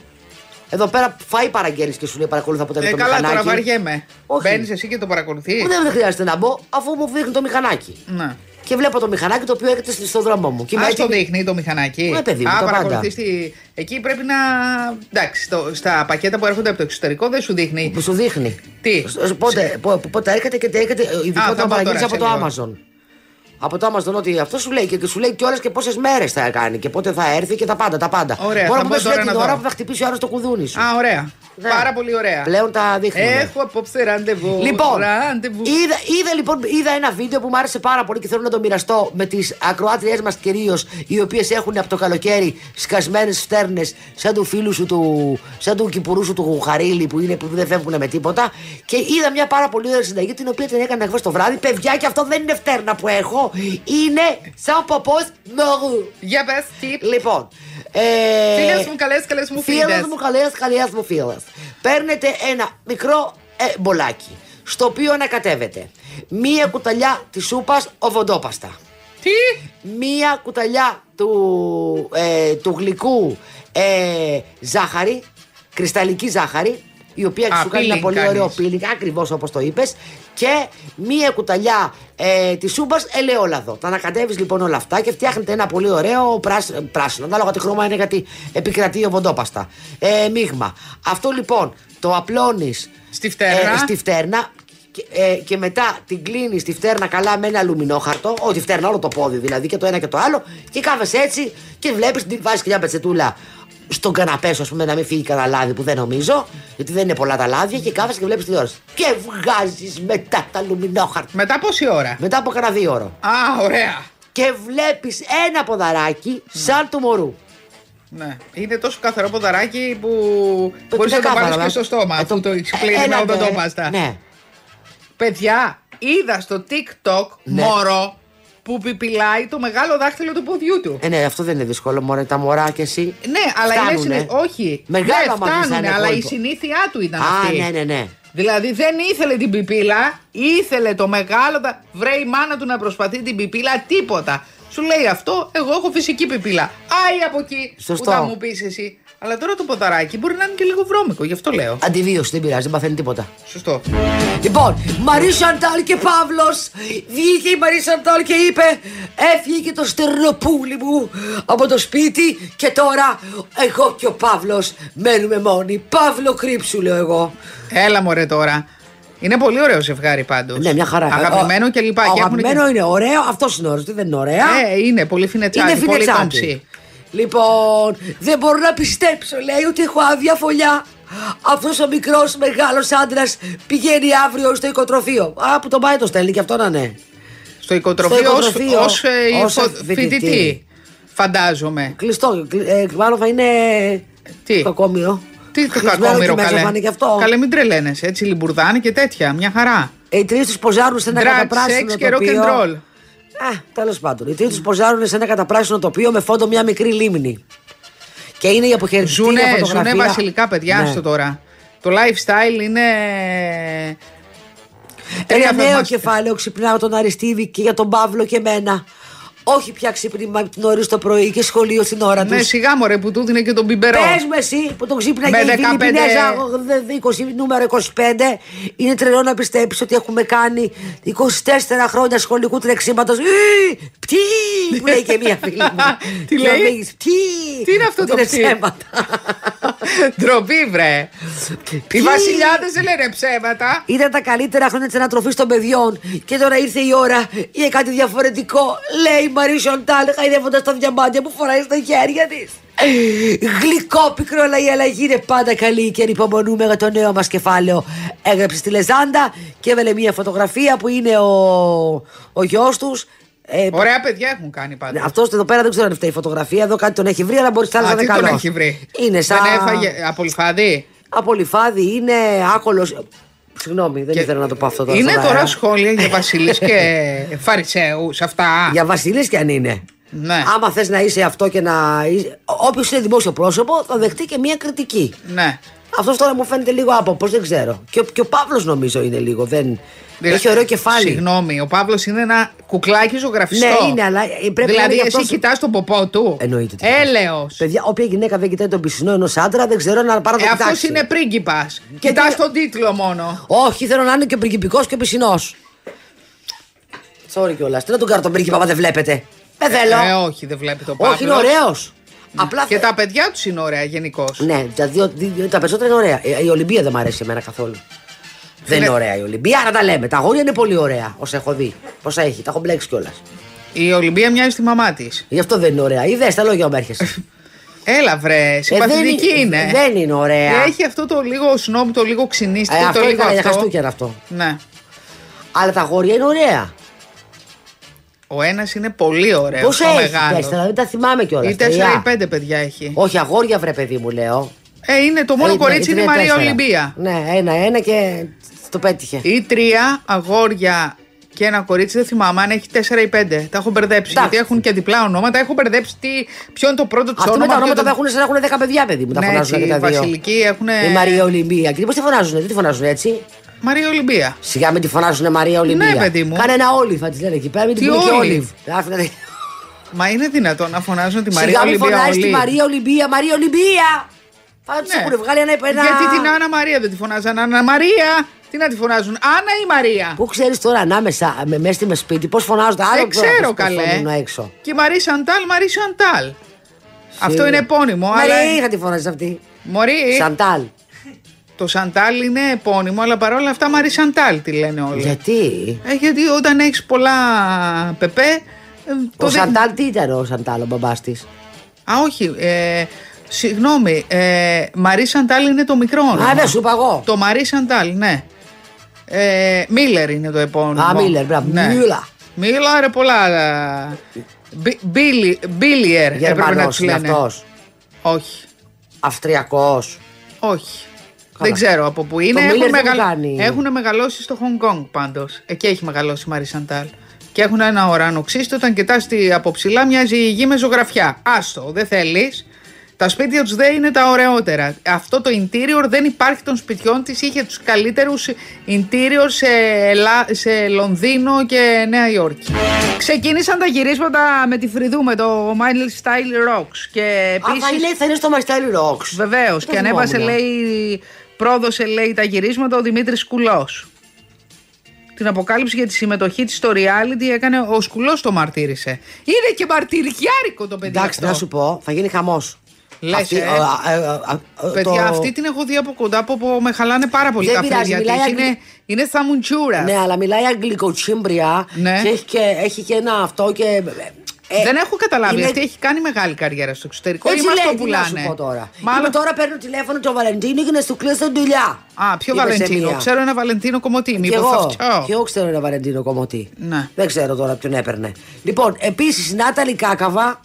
Εδώ πέρα φάει παραγγέλνεις και σου λέει παρακολουθά από Ε, το καλά, μηχανάκι. τώρα βαριέμαι. Όχι. Μπαίνεις εσύ και το παρακολουθείς. Που Δεν, δεν χρειάζεται να μπω, αφού μου δείχνει το μηχανάκι. Ναι. Και βλέπω το μηχανάκι το οποίο έρχεται στο δρόμο μου. Και είμαι Α, το έτοιμη- δείχνει το μηχανάκι. Ναι, παιδί μου, Α, τα παρακολουθείς πάντα. τη- Εκεί πρέπει να. Εντάξει, στο- στα πακέτα που έρχονται από το εξωτερικό δεν σου δείχνει. Που σου δείχνει. Τι; Σ- πότε, πο- πότε έρχεται και τι έρχεται, θα ειδικότερα μπω να παραγγείλει τώρα από το σε Amazon. Από το Amazon ότι αυτό σου λέει και, και σου λέει κιόλας και πόσες μέρες θα κάνει και πότε θα έρθει και τα πάντα. Τα πάντα. Ωραία, Μόνο θα που μπω δεν σου λέει τώρα την να ώρα δω. που θα χτυπήσει ο άλλος το κουδούνι σου. Α, ωραία. Ναι. Πάρα πολύ ωραία. Πλέον τα δείχνουν. Έχω απόψε ραντεβού. Λοιπόν, ραντεβού. είδα, είδα, λοιπόν, είδα ένα βίντεο που μου άρεσε πάρα πολύ και θέλω να το μοιραστώ με τις ακροάτριές μας κυρίως, οι οποίες έχουν από το καλοκαίρι σκασμένες φτέρνες, σαν του φίλου σου του, σαν του κυπουρού σου του Χαρίλη που, είναι, που δεν φεύγουν με τίποτα. Και είδα μια πάρα πολύ ωραία συνταγή την οποία την έκανα χθες το βράδυ. Παιδιά, και αυτό δεν είναι φτέρνα που έχω. Είναι σαν ποπό μωρού. Για πες, τι. Λοιπόν. Ε, Φίλες μου, καλές, καλές μου Φίλες φίλες. μου, καλές, καλές μου φίλες. Παίρνετε ένα μικρό ε, μπολάκι, στο οποίο ανακατεύετε μία κουταλιά της σούπας οβοντόπαστα. Τι; Μία κουταλιά του, ε, του γλυκού ε, ζάχαρη, κρυσταλλική ζάχαρη, η οποία Α, σου κάνει ένα peeling πολύ κάνεις. ωραίο peeling, ακριβώς όπως το είπες. Και μία κουταλιά ε, της σούπα ελαιόλαδο. Τα ανακατεύεις λοιπόν όλα αυτά και φτιάχνετε ένα πολύ ωραίο πράσ, πράσινο. Ανάλογα τι χρώμα είναι γιατί επικρατεί οβοντόπαστα. Ε, μείγμα. Αυτό λοιπόν το απλώνεις Στη φτέρνα. στη φτέρνα και, ε, και μετά την κλείνεις στη φτέρνα καλά με ένα αλουμινόχαρτο. Όχι, τη φτέρνα, όλο το πόδι δηλαδή και το ένα και το άλλο. Και κάθεσαι έτσι και βλέπεις, την βάζεις και μια πετσετούλα στον καναπέ σου, ας πούμε, να μην φύγει κανένα λάδι που δεν νομίζω, γιατί δεν είναι πολλά τα λάδια. Και κάθεσαι και βλέπεις τη ώρα. Και βγάζεις μετά τα αλουμινόχαρτα. Μετά πόση ώρα; Μετά από κανένα δύο ώρο. Α, ωραία. Και βλέπεις ένα ποδαράκι σαν του μωρού. Ναι. Είναι τόσο καθαρό ποδαράκι που Το μπορείς να το ξεκάθαρα, βάλει και ε. στο στόμα Ε, αφού το εξυπλύνει με έλατε, οδοντόπαστα. Ναι. Παιδιά, είδα στο TikTok Ναι. μωρό που πιπιλάει το μεγάλο δάχτυλο του ποδιού του. Ε, ναι, αυτό δεν είναι δύσκολο, μωρέ, τα μωρά και εσύ. Ναι, αλλά είναι Φτάνουνε. συνήθεια. Όχι. Μεγάλο ναι, άμα δεις φτάνουνε, ένα αλλά η κόλπο. συνήθειά του ήταν Α, αυτή. ναι, ναι, ναι. Δηλαδή δεν ήθελε την πιπίλα, ήθελε το μεγάλο. δα- Βρε η μάνα του να προσπαθεί την πιπίλα, τίποτα. Σου λέει αυτό, εγώ έχω φυσική πιπίλα. Άι από εκεί Σωστό. που θα μου πεις εσύ. Αλλά τώρα το ποδαράκι μπορεί να είναι και λίγο βρώμικο, γι' αυτό λέω. Αντιβίωση, δεν πειράζει, δεν παθαίνει τίποτα. Σωστό. Λοιπόν, Μαρή Σαντάλ και Παύλος. Βγήκε η Μαρή Σαντάλ και είπε: Έφυγε και το στερνοπούλι μου από το σπίτι και τώρα εγώ και ο Παύλος μένουμε μόνοι. Παύλο κρύψου, λέω εγώ. Έλα μωρέ τώρα. Είναι πολύ ωραίο ζευγάρι πάντως. Ναι, μια χαρά. Αγαπημένο Ο- και λοιπά. ο Και έχουν Αγαπημένο και- είναι ωραίο, αυτός είναι ωραίο, δεν είναι ωραία. Ε, είναι πολύ φινετσάκι, είναι πολύ φινετσάκι. κόμψη. Λοιπόν, δεν μπορώ να πιστέψω, λέει, ότι έχω άδεια φωλιά. Αυτός ο μικρός μεγάλος άντρας πηγαίνει αύριο στο οικοτροφείο. Α, που τον πάει το στέλνει και αυτό να είναι. Στο οικοτροφείο Στο ως, οικοτροφείο, ως, ε, ως φο- φοιτητή. φοιτητή. Φαντάζομαι. Κλειστό. κλει- Ε, μάλλον θα είναι. Τι; Κακόμοιρο. Τι το Κλεισμένο κακόμοιρο εκεί μέσα καλέ; θα είναι και αυτό. Καλέ μην τρελαίνεσαι. Έτσι λιμπουρδάνε και τέτοια. Μια χαρά. Ε, Οι τρεις τους ποζάρουν σε ένα Drag, καταπράσινο sex και rock τοπίο. and roll. Α, τέλος πάντων. Οι τρεις τους ποζάρουν σε ένα καταπράσινο τοπίο με φόντο μια μικρή λίμνη. Και είναι η αποχαιρετική Ζουνε, φωτογραφία. ζουνε βασιλικά παιδιά Ναι. στο τώρα. Το lifestyle είναι... Ένα Τρία νέο θαυμάσια. κεφάλαιο ξυπνάω τον Αριστίδη και για τον Παύλο και εμένα. Όχι πια ξύπνημα νωρίς το πρωί και σχολείο στην ώρα Ναι, τους. σιγά μωρέ που του δίνε και τον πιμπερό. Πες μου εσύ που τον ξύπναγε Με η 15 Φιλιππινέζα 20, νούμερο 25. Είναι τρελό να πιστέψεις ότι έχουμε κάνει 24 χρόνια σχολικού τρεξίματος. Πτύ! Που λέει και μία φίλη μου. Τι Και λέει; ομίγης, Πτύ! Τι είναι αυτό Ότι το είναι πτύ; ψέματα. Ντροπή βρε. Οι βασιλιάδες δεν λένε ψέματα. Ήταν τα καλύτερα χρόνια της ανατροφής των παιδιών. Και τώρα ήρθε η ώρα για κάτι διαφορετικό. Λέει η Μαρή Σοντάλ, χαϊδεύοντας τα διαμάντια που φοράει στα χέρια της. Γλυκό πικρό, αλλά η αλλαγή είναι πάντα καλή και υπομονούμε για το νέο μας κεφάλαιο. Έγραψε στη Λεζάντα και έβαλε μια φωτογραφία που είναι ο, ο γιος τους. Ε, Ωραία παιδιά έχουν κάνει πάντα. αυτός εδώ πέρα δεν ξέρω αν φταίει η φωτογραφία. Εδώ κάτι τον έχει βρει, αλλά μπορεί να Α, είναι τι καλό. τον έχει βρει; Είναι σαν. Δεν έφαγε απολυφάδι; Απολυφάδι, είναι άκολος. Συγγνώμη, δεν Και- ήθελα να το πω αυτό τώρα. Είναι στον τώρα αέρα. σχόλια για βασιλείς και φαρισαίους αυτά. Για βασιλείς κι αν είναι. Ναι. Άμα θες να είσαι αυτό και να. Όποιος είναι δημόσιο πρόσωπο, θα δεχτεί και μία κριτική. Ναι. Αυτός τώρα μου φαίνεται λίγο άποψο, δεν ξέρω. Και, ο- και ο Παύλος νομίζω είναι λίγο. Δεν... Δηλαδή, Έχει ωραίο κεφάλι. Συγγνώμη, ο Παύλος είναι ένα κουκλάκι ζωγραφιστό. Ναι, είναι, αλλά ε, πρέπει να δηλαδή, είναι και εσύ αυτός- κοιτάς τον ποπό του. Εννοείται. τι Έλεος. Παιδιά, όποια γυναίκα δεν κοιτάει τον πισινό ενός άντρα, δεν ξέρω να πάρω το Ε, κοιτάξει. αυτό είναι πρίγκιπας. Και Κοιτάς τι- τον τίτλο μόνο. Όχι, θέλω να είναι και πριγκιπικό και πισινός. Sorry κιόλας. Τι να τον κάνω τον πρίγκιπα, άμα δεν βλέπετε. Δεν θέλω. Ε, όχι, δεν βλέπει τον Παύλο. Όχι, είναι ωραίος. Απλά Και θε- τα παιδιά τους είναι ωραία γενικώς. Ναι, τα, δύο, δύο- τα περισσότερα είναι ωραία. Ε, Η Ολυμπία δεν μου αρέσει εμένα καθόλου. Δεν είναι ωραία η Ολυμπία, άρα τα λέμε. Τα αγόρια είναι πολύ ωραία, όσα έχω δει. Πόσα έχει, τα έχω μπλέξει κιόλας. Η Ολυμπία μοιάζει στη μαμά της. Γι' αυτό δεν είναι ωραία. Είδες τα λόγια μου έρχεσαι. Έλα βρε, συμπαθητική δεν είναι. δεν είναι ωραία. Έχει αυτό το λίγο σνόμπ, το λίγο ξυνίστικο, Ε, το αυτό λίγο ήταν για αυτό. Χριστούγεννα αυτό. Ναι. Αλλά τα αγόρια είναι ωραία. Ο ένας είναι πολύ ωραίος. Πόσα ο έχει, μεγάλος. τέσσερα, δεν τα θυμάμαι κιόλας. Ή 4 ή 5 παιδιά έχει. Όχι, αγόρια βρε παιδί μου λέω. Ε, είναι το μόνο Ε, κορίτσι είναι η Μαρία τέσσερα. Ολυμπία. Ναι, ένα-ένα και το πέτυχε. Ή τρία αγόρια και ένα κορίτσι, δεν θυμάμαι αν έχει 4 ή 5. Τα έχω μπερδέψει. Εντάξει. Γιατί έχουν και διπλά ονόματα. Έχω μπερδέψει τι, ποιο είναι το πρώτο του Αυτό με όνομα. τα ποιο ονόματα το- που έχουν σαν να έχουν 10 παιδιά, παιδί μου. Τα Ναι, φωνάζουν έτσι, και οι τα δύο. βασιλικοί έχουν. Η Μαρία Ολυμπία. Και πώς τη φωνάζουν, δεν τη φωνάζουν έτσι; Μαρία Ολυμπία. Σιγά μην τη φωνάζουν Μαρία Ολυμπία. Ναι, παιδί μου. Κάνε ένα όλιβ, θα της λένε εκεί πέρα. Μην την Τι πούνε και Όλιβ; όλιβ. Άφηνα τη- Μα είναι δυνατόν να φωνάζουν τη Μαρία Σιγά μην Ολυμπία φωνάζεις τη όλοι. Μαρία Ολυμπία, Μαρία Ολυμπία. Θα του Ναι. έχουν βγάλει ένα ένα. Γιατί την Άννα Μαρία δεν τη φωνάζαν Άννα Μαρία. Τι να τη φωνάζουν, Άννα ή Μαρία; Πού ξέρεις τώρα ανάμεσα, με, μέσα στη με σπίτι, πώς φωνάζονται άλλο Δεν ξέρω πώς καλέ. φωνούν έξω. Και η Μαρή Σαντάλ, Μαρή Σαντάλ. Αυτό είναι επώνυμο, αλλά. Μαρία, θα τη φωνάζεις αυτή. Μωρή, Σαντάλ. το Σαντάλ είναι επώνυμο, αλλά παρόλα αυτά Μαρή Σαντάλ τη λένε όλοι. Γιατί; Ε, γιατί όταν έχεις πολλά πεπέ. ε, το Ο δεν- Σαντάλ τι ήταν ο Σαντάλ, ο μπαμπάς της; Α, όχι. Ε, συγγνώμη. Ε, Μαρή Σαντάλ είναι το μικρό όνομα. Α, δεν σου είπα εγώ. Το Μαρή Σαντάλ, ναι. Ε, Μίλλερ είναι το επώνυμο. Α, Μίλλερ, μπράβο. Ναι. Μίλλα. Μίλλερ, πολλά. ε, Μπι- Μπίλι- Μπίλιερ έπρεπε να Γερμανός του είναι λένε. αυτός. Όχι. Αυστριακός. Όχι. Δεν ξέρω από πού είναι. Το Έχουν, Μίλλερ δεν μεγαλ- μου κάνει. έχουν μεγαλώσει στο Χονγκ Κόνγκ πάντως. Εκεί έχει μεγαλώσει η Μαρή Σαντάλ. Και έχουν ένα ουρανοξύστο. Όταν κοιτάς από ψηλά, μοιάζει η γη με ζωγραφιά. Άστο, δεν θέλεις. Τα σπίτια τους δεν είναι τα ωραιότερα. Αυτό το interior δεν υπάρχει των σπιτιών της. Είχε τους καλύτερους interior σε, Ελλά- σε Λονδίνο και Νέα Υόρκη. Ξεκίνησαν τα γυρίσματα με τη Φρυδού, με το Miley Style Rocks. Και Α, θα επίσης- είναι, θα είναι στο My Style Rocks. Βεβαίως. Δεν Και ανέβασε, θυμόμουν. λέει, πρόδωσε, λέει, τα γυρίσματα ο Δημήτρης Κουλός. Την αποκάλυψη για τη συμμετοχή της στο reality έκανε ο Σκουλός το μαρτύρησε. Είναι και μαρτυριάρικο το παιδί. Εντάξει, αυτό. να σου πω, θα γίνει χαμός. Λες, ε. Παιδιά, αυτή την έχω δει από κοντά που που με χαλάνε πάρα πολύ Δεν τα πειράζει, φρύδια μιλάει της. αγγλι- Είναι, είναι θαμουντσούρα. Ναι, αλλά μιλάει αγγλικοτσίμπρια Ναι. και, έχει και έχει και ένα αυτό και. ε, Δεν έχω καταλάβει. είναι- Αυτή έχει κάνει μεγάλη καριέρα στο εξωτερικό Έτσι ή μας λέει, το τι να πουλάνε. σου πω τώρα. Μάλλον... Είπε, τώρα παίρνω τηλέφωνο τον Βαλεντίνο για να σου κλείσω δουλειά. Α, ποιο Είπε σε Βαλεντίνο; μία. Ξέρω ένα Βαλεντίνο κομμωτή. Και Μήπως εγώ, αυτό. και εγώ ξέρω ένα Βαλεντίνο κομμωτή. Ναι. Δεν ξέρω τώρα ποιον έπαιρνε. Λοιπόν, επίσης η Νάταλη Κάκαβα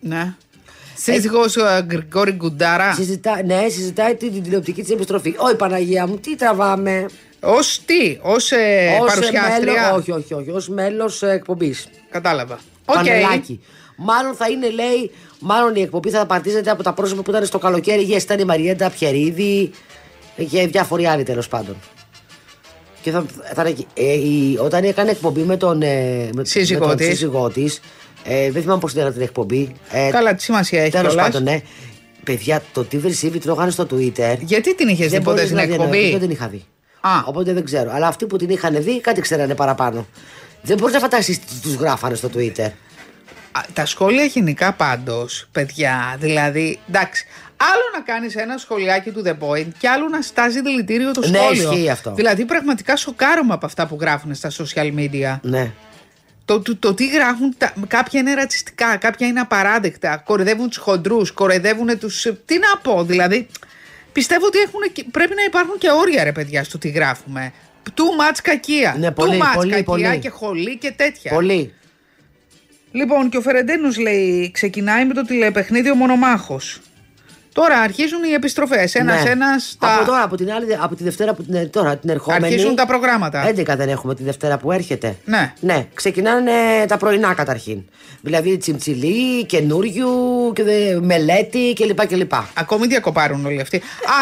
Ναι. Σύζυγος ε, Γκρigόρη Γκουντάρα. συζητά, ναι, συζητάει την, την τηλεοπτική της επιστροφή. Όχι, Παναγία μου, τι τραβάμε; Ω τι, ως ε, Ως παρουσιάστρια. μέλο- όχι, όχι, όχι. Ω μέλος εκπομπής. Κατάλαβα. Οκ. Πανελάκι. Μάλλον θα είναι, λέει, μάλλον η εκπομπή θα απαρτίζεται από τα πρόσωπα που ήταν στο καλοκαίρι. Yes, ήταν η Μαριάντα Πιερίδη και διάφοροι άλλοι τέλος πάντων. Και θα, θα είναι εκεί. ε, η- όταν έκανε εκπομπή με τον, ε, με, Σύζυγό με τον της. σύζυγό της, ε, δεν θυμάμαι πώς την την εκπομπή. Ε, Καλά, τι σημασία έχει Τέλος κιόλας. πάντων, ναι. Παιδιά, το τι βρισίδι τρώγανε στο Twitter. Γιατί την είχες δει ποτέ μπορείς στην να διανοηθείς, εκπομπή; Δεν την είχα δει. Α. Οπότε δεν ξέρω. Αλλά αυτοί που την είχαν δει κάτι ξέρανε παραπάνω. Δεν μπορείς να φανταστείς τι τους γράφανε στο Twitter. Α, Τα σχόλια γενικά πάντως, παιδιά, δηλαδή. Εντάξει. Άλλο να κάνεις ένα σχολιάκι του The Point και άλλο να στάζει δηλητήριο το Ναι, σχόλιο. ισχύει αυτό. Δηλαδή, πραγματικά σοκάρομαι από αυτά που γράφουν στα social media. Ναι. Το, το, το τι γράφουν, τα, κάποια είναι ρατσιστικά, κάποια είναι απαράδεκτα. Κοροϊδεύουν τους χοντρούς, κοροϊδεύουν τους. Τι να πω, δηλαδή. Πιστεύω ότι έχουν, και- πρέπει να υπάρχουν και όρια, ρε παιδιά, στο τι γράφουμε. Too much κακία. Ναι, πολύ, Too much πολύ, κακία πολύ. και χολή και τέτοια. Πολύ. Λοιπόν, και ο Φερεντένος λέει: Ξεκινάει με το τηλεπαιχνίδι ο Μονομάχος. Τώρα αρχίζουν οι επιστροφές. Ένα-ένα. Ναι. Από τώρα, από την άλλη, από τη Δευτέρα που την, τώρα, την ερχόμενη. Αρχίζουν τα προγράμματα. 11 δεν έχουμε τη Δευτέρα που έρχεται. Ναι. Ναι, ξεκινάνε τα πρωινά καταρχήν. Δηλαδή τσιμτσιλί, καινούριου, και δε- μελέτη κλπ. κλπ. Ακόμη διακοπάρουν όλοι αυτοί. Α,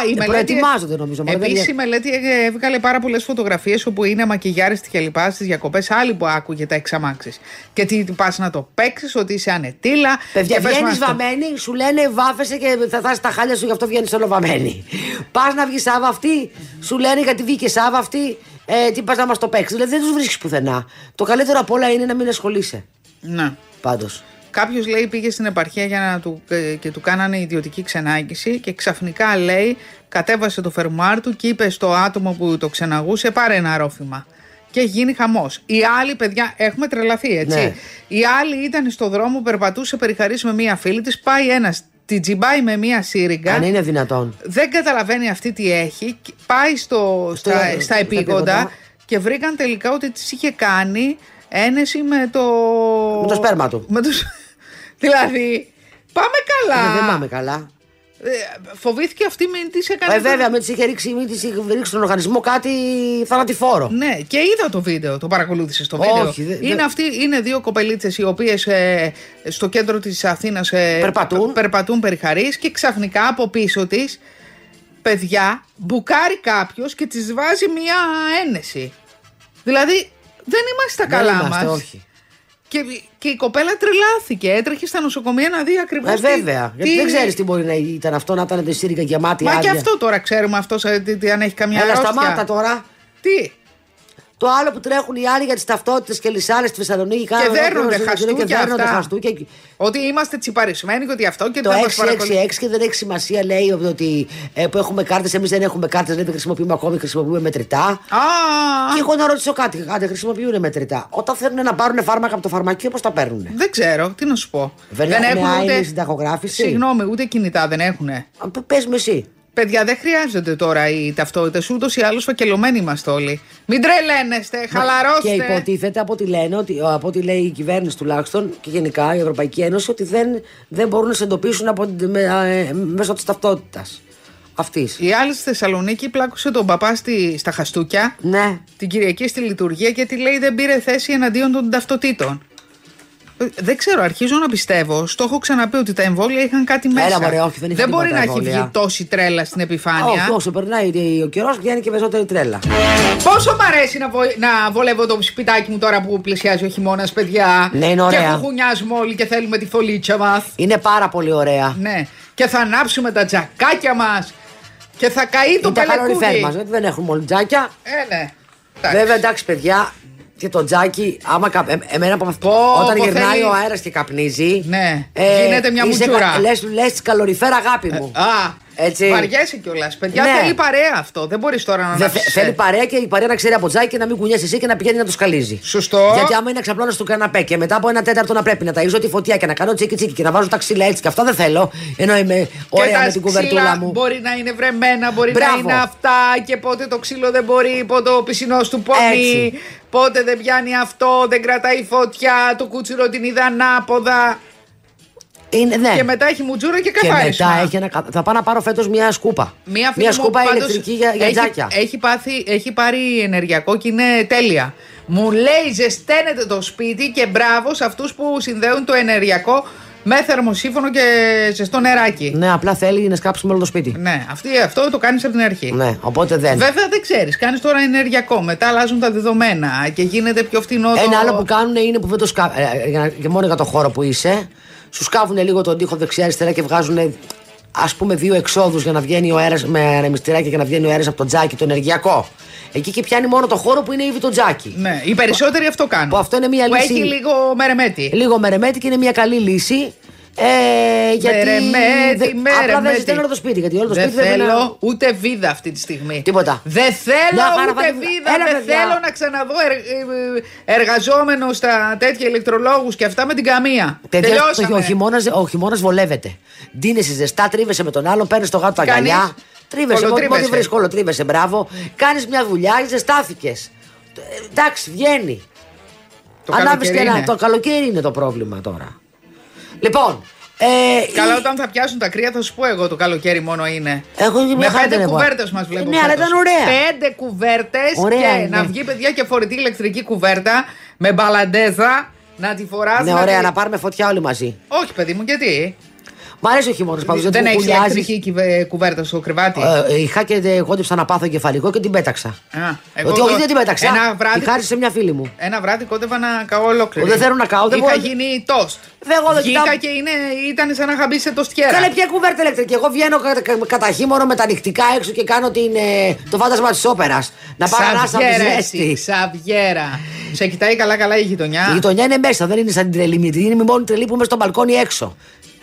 η Ε, μελέτη. προετοιμάζονται, νομίζω, μα δεν Επίσης είναι- η μελέτη ε, έβγαλε πάρα πολλές φωτογραφίες όπου είναι μακιγιάριστη και λοιπά στις διακοπές. Άλλοι που άκουγε τα εξαμάξεις. Και τι πας να το παίξεις, ότι είσαι ανετήλα. Παιδιά, και πες βγαίνεις μας το- βαμμένη, σου λένε βάφεσαι και θα θάσει τα χάλια σου, γι' αυτό βγαίνεις όλο βαμμένη. πας να βγεις Σάβα αυτή, σου λένε γιατί βγήκες Σάβα αυτή, ε, τι πας να μας το παίξεις. Δηλαδή δεν τους βρίσκεις πουθενά. Το καλύτερο απ' όλα είναι να μην ασχολείσαι. Ναι. Πάντως. Κάποιος λέει πήγε στην επαρχία για να του, ε, και του κάνανε ιδιωτική ξενάγηση και ξαφνικά λέει κατέβασε το φερμουάρ του και είπε στο άτομο που το ξεναγούσε πάρε ένα ρόφημα. Και γίνει χαμός. Οι άλλοι, παιδιά, έχουμε τρελαθεί, έτσι. Ναι. Οι άλλοι ήταν στο δρόμο, περπατούσε περιχαρής με μία φίλη της. Πάει ένας, την τζιμπάει με μία σύριγγα. Αν είναι δυνατόν. Δεν καταλαβαίνει αυτή τι έχει. και Πάει στο, Στο- στα, στα στα επίγοντα επίγοντα. και βρήκαν τελικά ότι της είχε κάνει ένεση με το. Με το σπέρμα του. Με το... δηλαδή, πάμε καλά. Ε, δεν πάμε καλά. Ε, φοβήθηκε αυτή μην τη έκανε. Ε, βέβαια, με τη είχε ρίξει, μην της είχε ρίξει στον οργανισμό κάτι θανατηφόρο. Ναι, και είδα το βίντεο, το παρακολούθησε το βίντεο. Όχι, δε- είναι, δε- αυτοί, είναι δύο κοπελίτσες οι οποίες στο κέντρο της Αθήνας Περπατούν. περπατούν περιχαρείς και ξαφνικά από πίσω της, παιδιά, μπουκάρει κάποιος και της βάζει μία ένεση. Δηλαδή, δεν είμαστε Δεν καλά είμαστε, μας. Όχι. Και, και η κοπέλα τρελάθηκε. Έτρεχε στα νοσοκομεία να δει ακριβώς. Ε, βέβαια. Γιατί δεν ξέρεις τι μπορεί να ήταν αυτό, να ήταν τη σύριγγα γεμάτη Μα άδεια. και αυτό τώρα ξέρουμε αυτός αν έχει καμιά Έλα, αρρώστια. σταμάτα τώρα. Τι; Το άλλο που τρέχουν οι άλλοι για τις ταυτότητες και λυσάρες στη Θεσσαλονίκη. Και κάνουν δέρνονται ολόκληρο χαστούκια και δέρνονται αυτά. χαστούκια. Ότι είμαστε τσιπαρισμένοι και ότι αυτό και Το δεν μας 666 παρακολουθεί. και δεν έχει σημασία, λέει ότι ε, που έχουμε κάρτες. Εμείς δεν έχουμε κάρτες, δεν χρησιμοποιούμε ακόμη, χρησιμοποιούμε μετρητά. Α, Και εγώ να ρωτήσω κάτι, άντε χρησιμοποιούν μετρητά. Όταν θέλουν να πάρουν φάρμακα από το φαρμακείο, πώς τα παίρνουν. δεν ξέρω, τι να σου πω. Δεν έχουν άειλη συνταγογράφηση; Συγγνώμη, ούτε κινητά δεν έχουν. Πες μου εσύ. Παιδιά, δεν χρειάζονται τώρα οι ταυτότητες. Ούτως ή άλλως φακελωμένοι είμαστε όλοι. Μην τρελαίνεστε, χαλαρώστε. Και υποτίθεται από ό,τι λένε, ότι, από ό,τι λέει η κυβέρνηση τουλάχιστον και γενικά η Ευρωπαϊκή Ένωση, ότι δεν, δεν μπορούν να σε εντοπίσουν από, την- με, ε, μέσω της ταυτότητας αυτής. Η άλλη στη Θεσσαλονίκη πλάκωσε τον παπά στη, στα χαστούκια Ναι. την Κυριακή στη λειτουργία γιατί λέει δεν πήρε θέση εναντίον των ταυτοτήτων. Ε, Δεν ξέρω, αρχίζω να πιστεύω. Στο έχω ξαναπεί ότι τα εμβόλια είχαν κάτι μέσα. Έλα, μωρέ, όχι, δεν είχαν μπορεί τίποτα να έχει εμβόλια. βγει τόση τρέλα στην επιφάνεια. Όχι, όσο περνάει ο καιρός, βγαίνει και περισσότερη τρέλα. Πόσο μ' αρέσει να, βο- να βολεύω το σπιτάκι μου τώρα που πλησιάζει ο χειμώνας, παιδιά. Ναι, είναι ωραία. Και χουχουνιάζουμε όλοι και θέλουμε τη φωλίτσα μας. Είναι πάρα πολύ ωραία. Ναι. Και θα ανάψουμε τα τζακάκια μας. Και θα καεί το Είναι τα καλοριφέρ πελεκούδι. μας, γιατί δεν έχουμε όλοι τζάκια. Ε, ναι. Εντάξει. Βέβαια, εντάξει, παιδιά, και το τζάκι, άμα κα... ε, εμένα που Πω, όταν πω, γυρνάει θέλει- ο αέρας και καπνίζει. Ναι, γίνεται μια είσαι μουτζούρα. κα- Λες, λες καλοριφέρ αγάπη μου. Α, Έτσι. βαριέσαι κιόλας. Παιδιά, Ναι. θέλει παρέα αυτό. Δεν μπορείς τώρα να Δε- ανάψεις, θέλει ε. παρέα και η παρέα να ξέρει από τζάκι και να μην κουνιέσαι εσύ και να πηγαίνει να το σκαλίζει. Σωστό. Γιατί άμα είναι να ξαπλώνω στο καναπέ και μετά από ένα τέταρτο να πρέπει να ταΐζω τη φωτιά και να κάνω τσίκι τσίκι και να βάζω τα ξύλα έτσι και αυτά δεν θέλω. Ενώ είμαι Και ωραία τα με την κουβερτούλα ξύλα μου. Μπορεί να είναι βρεμένα, μπορεί Μπράβο. να είναι αυτά και πότε το ξύλο δεν μπορεί, πότε ο πισινός του πονεί, Έτσι. πότε δεν πιάνει αυτό, δεν κρατάει φωτιά, το κούτσιρο την είδα ανάποδα. Είναι, ναι. Και μετά έχει μουτζούρα και Και καθάρισμα. μετά έχει ένα. κα- Θα πάω να πάρω φέτος μια σκούπα. Μία φίλη μου σκούπα πάντως ηλεκτρική για, για έχει, τζάκια. Έχει, πάθει, έχει πάρει ενεργειακό και είναι τέλεια. Μου λέει ζεσταίνεται το σπίτι και μπράβο σε αυτούς που συνδέουν το ενεργειακό με θερμοσύφωνο και ζεστό νεράκι. Ναι, απλά θέλει να σκάψουμε όλο το σπίτι. Ναι, αυτή, αυτό το κάνεις από την αρχή. Ναι, οπότε δεν. Βέβαια δεν ξέρεις, κάνεις τώρα ενεργειακό, μετά αλλάζουν τα δεδομένα και γίνεται πιο φθηνό το... Ένα άλλο που κάνουν είναι που δεν το σκάβουν. Και μόνο για το χώρο που είσαι, σου σκάβουν λίγο τον τοίχο δεξιά-αριστερά και βγάζουν ας πούμε δύο εξόδους για να βγαίνει ο αέρας με ανεμιστηράκια και να βγαίνει ο αέρας από το τζάκι, το ενεργειακό. Εκεί και πιάνει μόνο το χώρο που είναι ήδη το τζάκι. Ναι, οι περισσότεροι αυτό κάνουν. Που αυτό είναι μια Που λύση- έχει λίγο μερεμέτη. Λίγο μερεμέτη και είναι μια καλή λύση. Ε, γιατί. Μερεμέτη, δε- Απλά δεν μερεμέτη. ζητάνε όλο το σπίτι. Γιατί όλο το Δεν σπίτι πρέπει θέλω να- ούτε βίδα αυτή τη στιγμή. Τίποτα. Δεν θέλω Μια χαρά ούτε θα τη- βίδα. Έλα, δεν παιδιά. θέλω να ξαναδώ ερ, ε, εργαζόμενο στα τέτοια ηλεκτρολόγου και αυτά με την καμία. Παιδιά, το, Τελειώσαμε. ο χειμώνα ο χειμώνας βολεύεται. Ντύνεσαι ζεστά, τρίβεσαι με τον άλλον, παίρνει το γάτο τα Κάνεις αγκαλιά. Τρίβεσαι, ό,τι κολοτρίβεσαι. βρει κολοτρίβεσαι, μπράβο. Κάνει μια δουλειά, ζεστάθηκε. Εντάξει, βγαίνει. Το Ανάβεις καλοκαίρι και ένα- είναι. Το καλοκαίρι είναι το πρόβλημα τώρα. Λοιπόν. Ε, Καλά, η- όταν θα πιάσουν τα κρύα θα σου πω εγώ το καλοκαίρι μόνο είναι. Εγώ μια Με χαρά πέντε ήταν εγώ. κουβέρτες μας βλέπω. Ναι, αλλά φέτος. ήταν ωραία. Πέντε κουβέρτες Ωραία και είναι. να βγει παιδιά και φορητή ηλεκτρική κουβέρτα με μπαλαντέζα να τη φοράς. Ναι, ωραία, να πάρουμε φωτιά όλοι μαζί. Όχι, παιδί μου, γιατί; Μ' αρέσει ο χειμώνας πάντως. Δεν έχει ηλεκτρική κυβε- κουβέρτα στο κρεβάτι; Ε, είχα και ε, κόντυψα να πάθω κεφαλικό και την πέταξα. Α, εγώ Ότι το- όχι δεν την πέταξα. Ένα βράδυ, Τη χάρισε σε μια φίλη μου. ένα βράδυ κόντευα να καώ ολόκληρη. Δεν θέλω να καώ, δεν Είχα μπορώ- γίνει τόστ. Δεν, εγώ δεν Βγήκα κοιτάω. και είναι, ήταν σαν να είχα μπει σε τοστιέρα. Καλέ, ποια κουβέρτα ηλεκτρική. Εγώ βγαίνω κα, κα, κατά χείμωνο με τα νυχτικά έξω και κάνω την, ε, το φάντασμα της όπερας. Να πάρω ανάσα από τη Σαβιέρα, ζέστη. εσύ, Σαβιέρα. Σε κοιτάει καλά-καλά η γειτονιά. Η γειτονιά είναι μέσα, δεν είναι σαν την τρελή μύτη. Είναι η μόνη τρελή που είμαι στο μπαλκόνι έξω.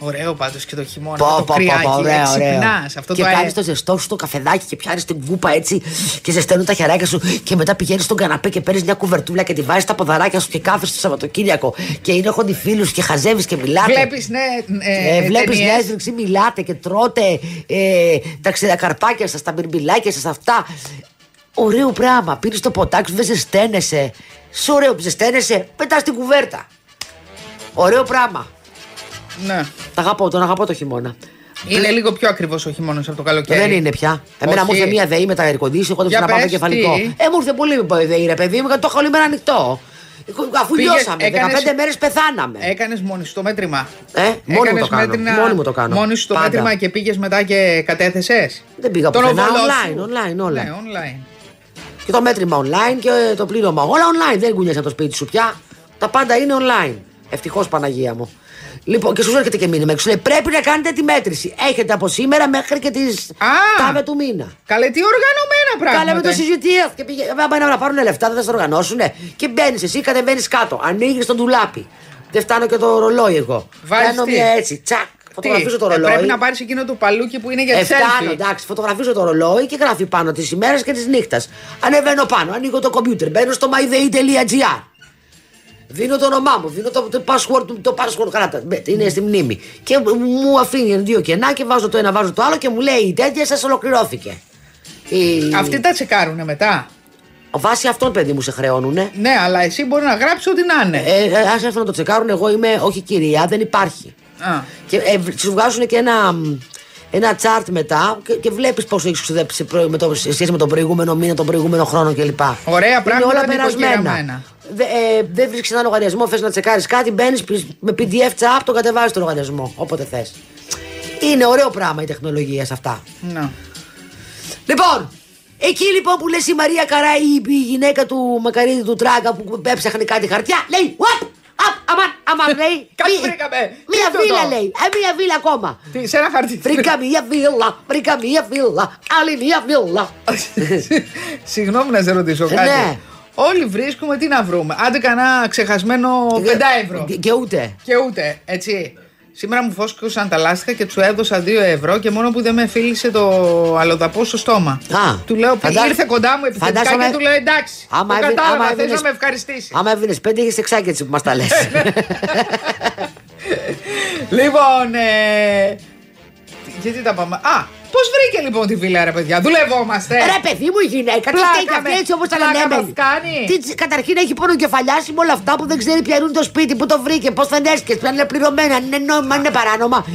Ωραίο πάντως και το χειμώνα. Πω, το πω, πω, κρυάκι, πω, ωραίο, ωραίο. εξυπνάς, Αυτό και το κάνεις αέρα. το ζεστό σου το καφεδάκι και πιάνεις την κούπα έτσι και ζεσταίνουν τα χεράκια σου και μετά πηγαίνεις στον καναπέ και παίρνεις μια κουβερτούλα και τη βάζεις στα ποδαράκια σου και κάθεσαι το Σαββατοκύριακο και είναι έχοντι φίλους και χαζεύεις και μιλάτε. Βλέπεις, ναι. Ε, Ε, Βλέπεις ταινίες. μια έστριξη, μιλάτε και τρώτε ε, τα ξεδακαρπάκια σας, τα μπιρμπιλάκια σας, αυτά. Ωραίο πράγμα. Πίνεις το ποτάκι σου, δεν ζεσταίνεσαι. Σου ωραίο που ζεσταίνεσαι, πετάς την κουβέρτα. Ωραίο πράγμα. Ναι. Τα αγαπώ, τον αγαπώ το χειμώνα. Είναι λίγο πιο ακριβώς ο χειμώνας από το καλοκαίρι. Δεν είναι πια. Εμένα μου Όχι. ήρθε μία ΔΕΗ με τα air condition, εγώ Για δεν να πάω πες, κεφαλικό. τι; Ε, μου ήρθε πολύ με ΔΕΗ, ρε παιδί μου, γιατί το έχω όλη μέρα ανοιχτό. Αφού Πήγες, λιώσαμε, 15 έκανες- μέρες πεθάναμε. Έκανες μόνη σου το μέτρημα. Ε, μόνη μου Έκανες το κάνω. μέτρημα- Μόνη μου το κάνω. Μόνη σου το Πάντα. μέτρημα και πήγες μετά και κατέθεσες; Δεν πήγα Τον πουθενά, οβολό online, σου. online, όλα. Ναι, online. Και το μέτρημα online και το πλήρωμα. Όλα online. Δεν κουνιέσαι από το σπίτι σου πια. Τα πάντα είναι online. Ευτυχώς Παναγία μου. Λοιπόν, και σου έρχεται και μήνυμα. και Σου λέει πρέπει να κάνετε τη μέτρηση. Έχετε από σήμερα μέχρι και τις Α! τάβε του μήνα. Καλέ, τι οργανωμένα πράγματα. Καλά με το συζητήρ. Και πήγε. Βέβαια, πάνε να πάρουν λεφτά, δεν θα σε οργανώσουνε. Και μπαίνεις εσύ, κατεβαίνεις κάτω. Ανοίγεις τον ντουλάπι. Δεν φτάνω και το ρολόι εγώ. Βάζεις Κάνω τι; μια έτσι. Τσακ. Τι, Φωτογραφίζω το ε, ρολόι. Πρέπει να πάρεις εκείνο το παλούκι που είναι για Ε, τη φτάνω, selfie. εντάξει, φωτογραφίζω το ρολόι και γράφει πάνω τη ημέρα και τη νύχτα. Ανεβαίνω πάνω, ανοίγω το κομπιούτερ, μπαίνω στο myday.gr. Δίνω το όνομά μου, δίνω το, το password, του- το password κράτας. μπε, Είναι στη μνήμη. Και μου αφήνει δύο κενά και βάζω το ένα, βάζω το άλλο και μου λέει η τέτοια σας ολοκληρώθηκε. Η... Αυτοί τα τσεκάρουνε μετά. Βάσει αυτών, παιδί μου, σε χρεώνουνε. Ναι, αλλά εσύ μπορεί να γράψει ό,τι να είναι. Ε, ε, ας έρθουν να το τσεκάρουν, εγώ είμαι, όχι κυρία, δεν υπάρχει. Α. Και ε, σου βγάζουν και ένα, μ, ένα chart μετά και, και βλέπεις πόσο έχεις ξοδέψει προ- με το, σε σχέση με τον προηγούμενο μήνα, τον προηγούμενο χρόνο κλπ. Ωραία Είναι πράγματα, όλα περασμένα. νοικοκυραμένα. Δε, ε, δεν βρίσκεις ένα λογαριασμό, θες να τσεκάρεις κάτι, μπαίνεις με PDF τσαπ, τον κατεβάζεις το λογαριασμό. Όποτε θες. Είναι ωραίο πράγμα η τεχνολογία σε αυτά. Να. Λοιπόν, εκεί λοιπόν που λες η Μαρία Καρά, η, η γυναίκα του Μακαρίδη του Τράγκα που έψαχνε κάτι χαρτιά, λέει Ουαπ! Απ, αμάν, αμάν, λέει. Κάτι «Μη- βρήκαμε. Μία Τι είναι βίλα, αυτό;» λέει. Ε, μία βίλα ακόμα. Τι, σε ένα χαρτί. Βρήκα μία βίλα, βρήκα μία βίλα, άλλη μία βίλα. Συγγνώμη να σε ρωτήσω Ε, κάτι. ναι. Όλοι βρίσκουμε τι να βρούμε. Άντε κανένα ξεχασμένο 5 ευρώ. Και, και ούτε. Και ούτε, έτσι. Σήμερα μου φώσκωσαν τα λάστιχα και τους έδωσα 2 ευρώ και μόνο που δεν με φίλησε το αλλοδαπό στο στόμα. Α, του λέω, φαντά- ήρθε κοντά μου επιθετικά φαντάζομαι- και του λέω εντάξει. Άμα το έβγαινε- κατάλαβα, άμα θες να έβγαινες- με ευχαριστήσεις. Άμα έβγαινες πέντε, είχες εξάκι έτσι που μας τα λες. λοιπόν, ε... Γιατί τα πάμε. Α, πώς βρήκε λοιπόν τη βίλα, ρε παιδιά; Δουλευόμαστε. Ρε παιδί μου η γυναίκα, τι Πλάκα φταίει και αυτή με- έτσι όπως τα πλάκα λένε. μας κάνει. Τι, τσι- καταρχήν έχει πόνο κεφαλιάσει με όλα αυτά που δεν ξέρει ποια είναι το σπίτι, που το βρήκε, πώς δεν έσκες, ποια είναι πληρωμένα, αν είναι νόμιμα, αν είναι παράνομα.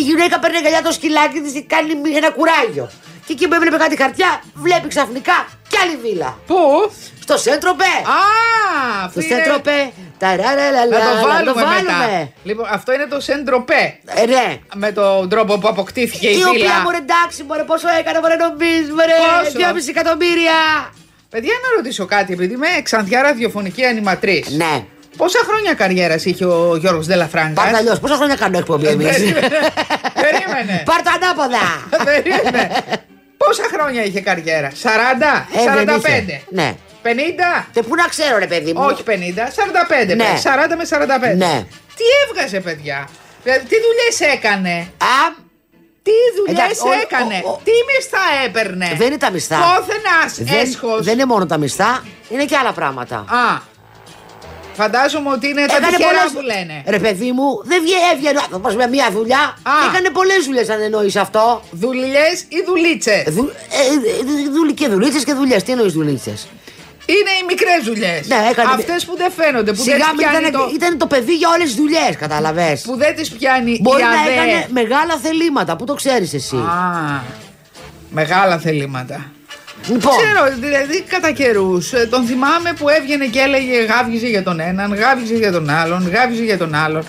Η γυναίκα παίρνει αγκαλιά το σκυλάκι της και κάνει μη- ένα κουράγιο. Και εκεί που έβλεπε κάτι χαρτιά, βλέπει ξαφνικά κι άλλη βίλα. Πού; Στο Σέντροπε! Α, Στο αυτό είναι... Σέντροπε! Να Ταραραλαλα, το βάλουμε, το βάλουμε. μετά. Λοιπόν, αυτό είναι το Σεντροπέ. Ε, ναι. Με τον τρόπο που αποκτήθηκε η, Η οποία βίλα. μωρέ εντάξει, μωρέ πόσο έκανε, μωρέ νομίζεις, μωρέ, Πόσο; 2,5 εκατομμύρια. Παιδιά, να ρωτήσω κάτι, επειδή είμαι ξανθιά ραδιοφωνική ανηματρή. Ναι. Πόσα χρόνια καριέρας είχε ο Γιώργος Δελαφράγκα. Πάρ' το αλλιώς, πόσα χρόνια κάνω εκπομπή εμείς; Περίμενε. Πάρ' το ανάποδα. Περίμενε. Πόσα χρόνια είχε καριέρα, 40, Ε, δεν 45, είχε. Ναι. 50, Και πού να ξέρω ρε παιδί μου; όχι 50, 45, Ναι. 40 με 45. Ναι. Τι έβγαζε, παιδιά; Δηλαδή, τι δουλειές έκανε; Α, Τι δουλειές Εντάξει, ο- έκανε; ο- ο- Τι μισθά έπαιρνε; δεν είναι τα μισθά. Πόθεν δεν, έσχος. δεν είναι μόνο τα μισθά, είναι και άλλα πράγματα. Α. Φαντάζομαι ότι είναι τα Έκανε τυχερά πολλές- που λένε. Ρε παιδί μου, δεν βγαίνει, έβγαινε ο άνθρωπο με μία δουλειά. Α. Έκανε πολλές δουλειές, αν εννοείς αυτό. Δουλειές ή δουλίτσες; Δου, ε, ε, δουλ- και δουλίτσες και δουλειές. Τι εννοείς δουλίτσες; Είναι οι μικρές δουλειές. Ναι, έκανε- Αυτές που δεν φαίνονται, που δεν Σιγά τις μην πιάνει ήταν, το. ήταν το παιδί για όλες τις δουλειές, κατάλαβες. Που δεν τις πιάνει Μπορεί η να ΑΔΕ. έκανε μεγάλα θελήματα, πού το ξέρεις εσύ. Α, μεγάλα θελήματα. Λοιπόν, Ξέρω, δηλαδή κατά καιρούς τον θυμάμαι που έβγαινε και έλεγε γάβγιζε για τον έναν, γάβγιζε για τον άλλον, γάβγιζε για τον άλλον.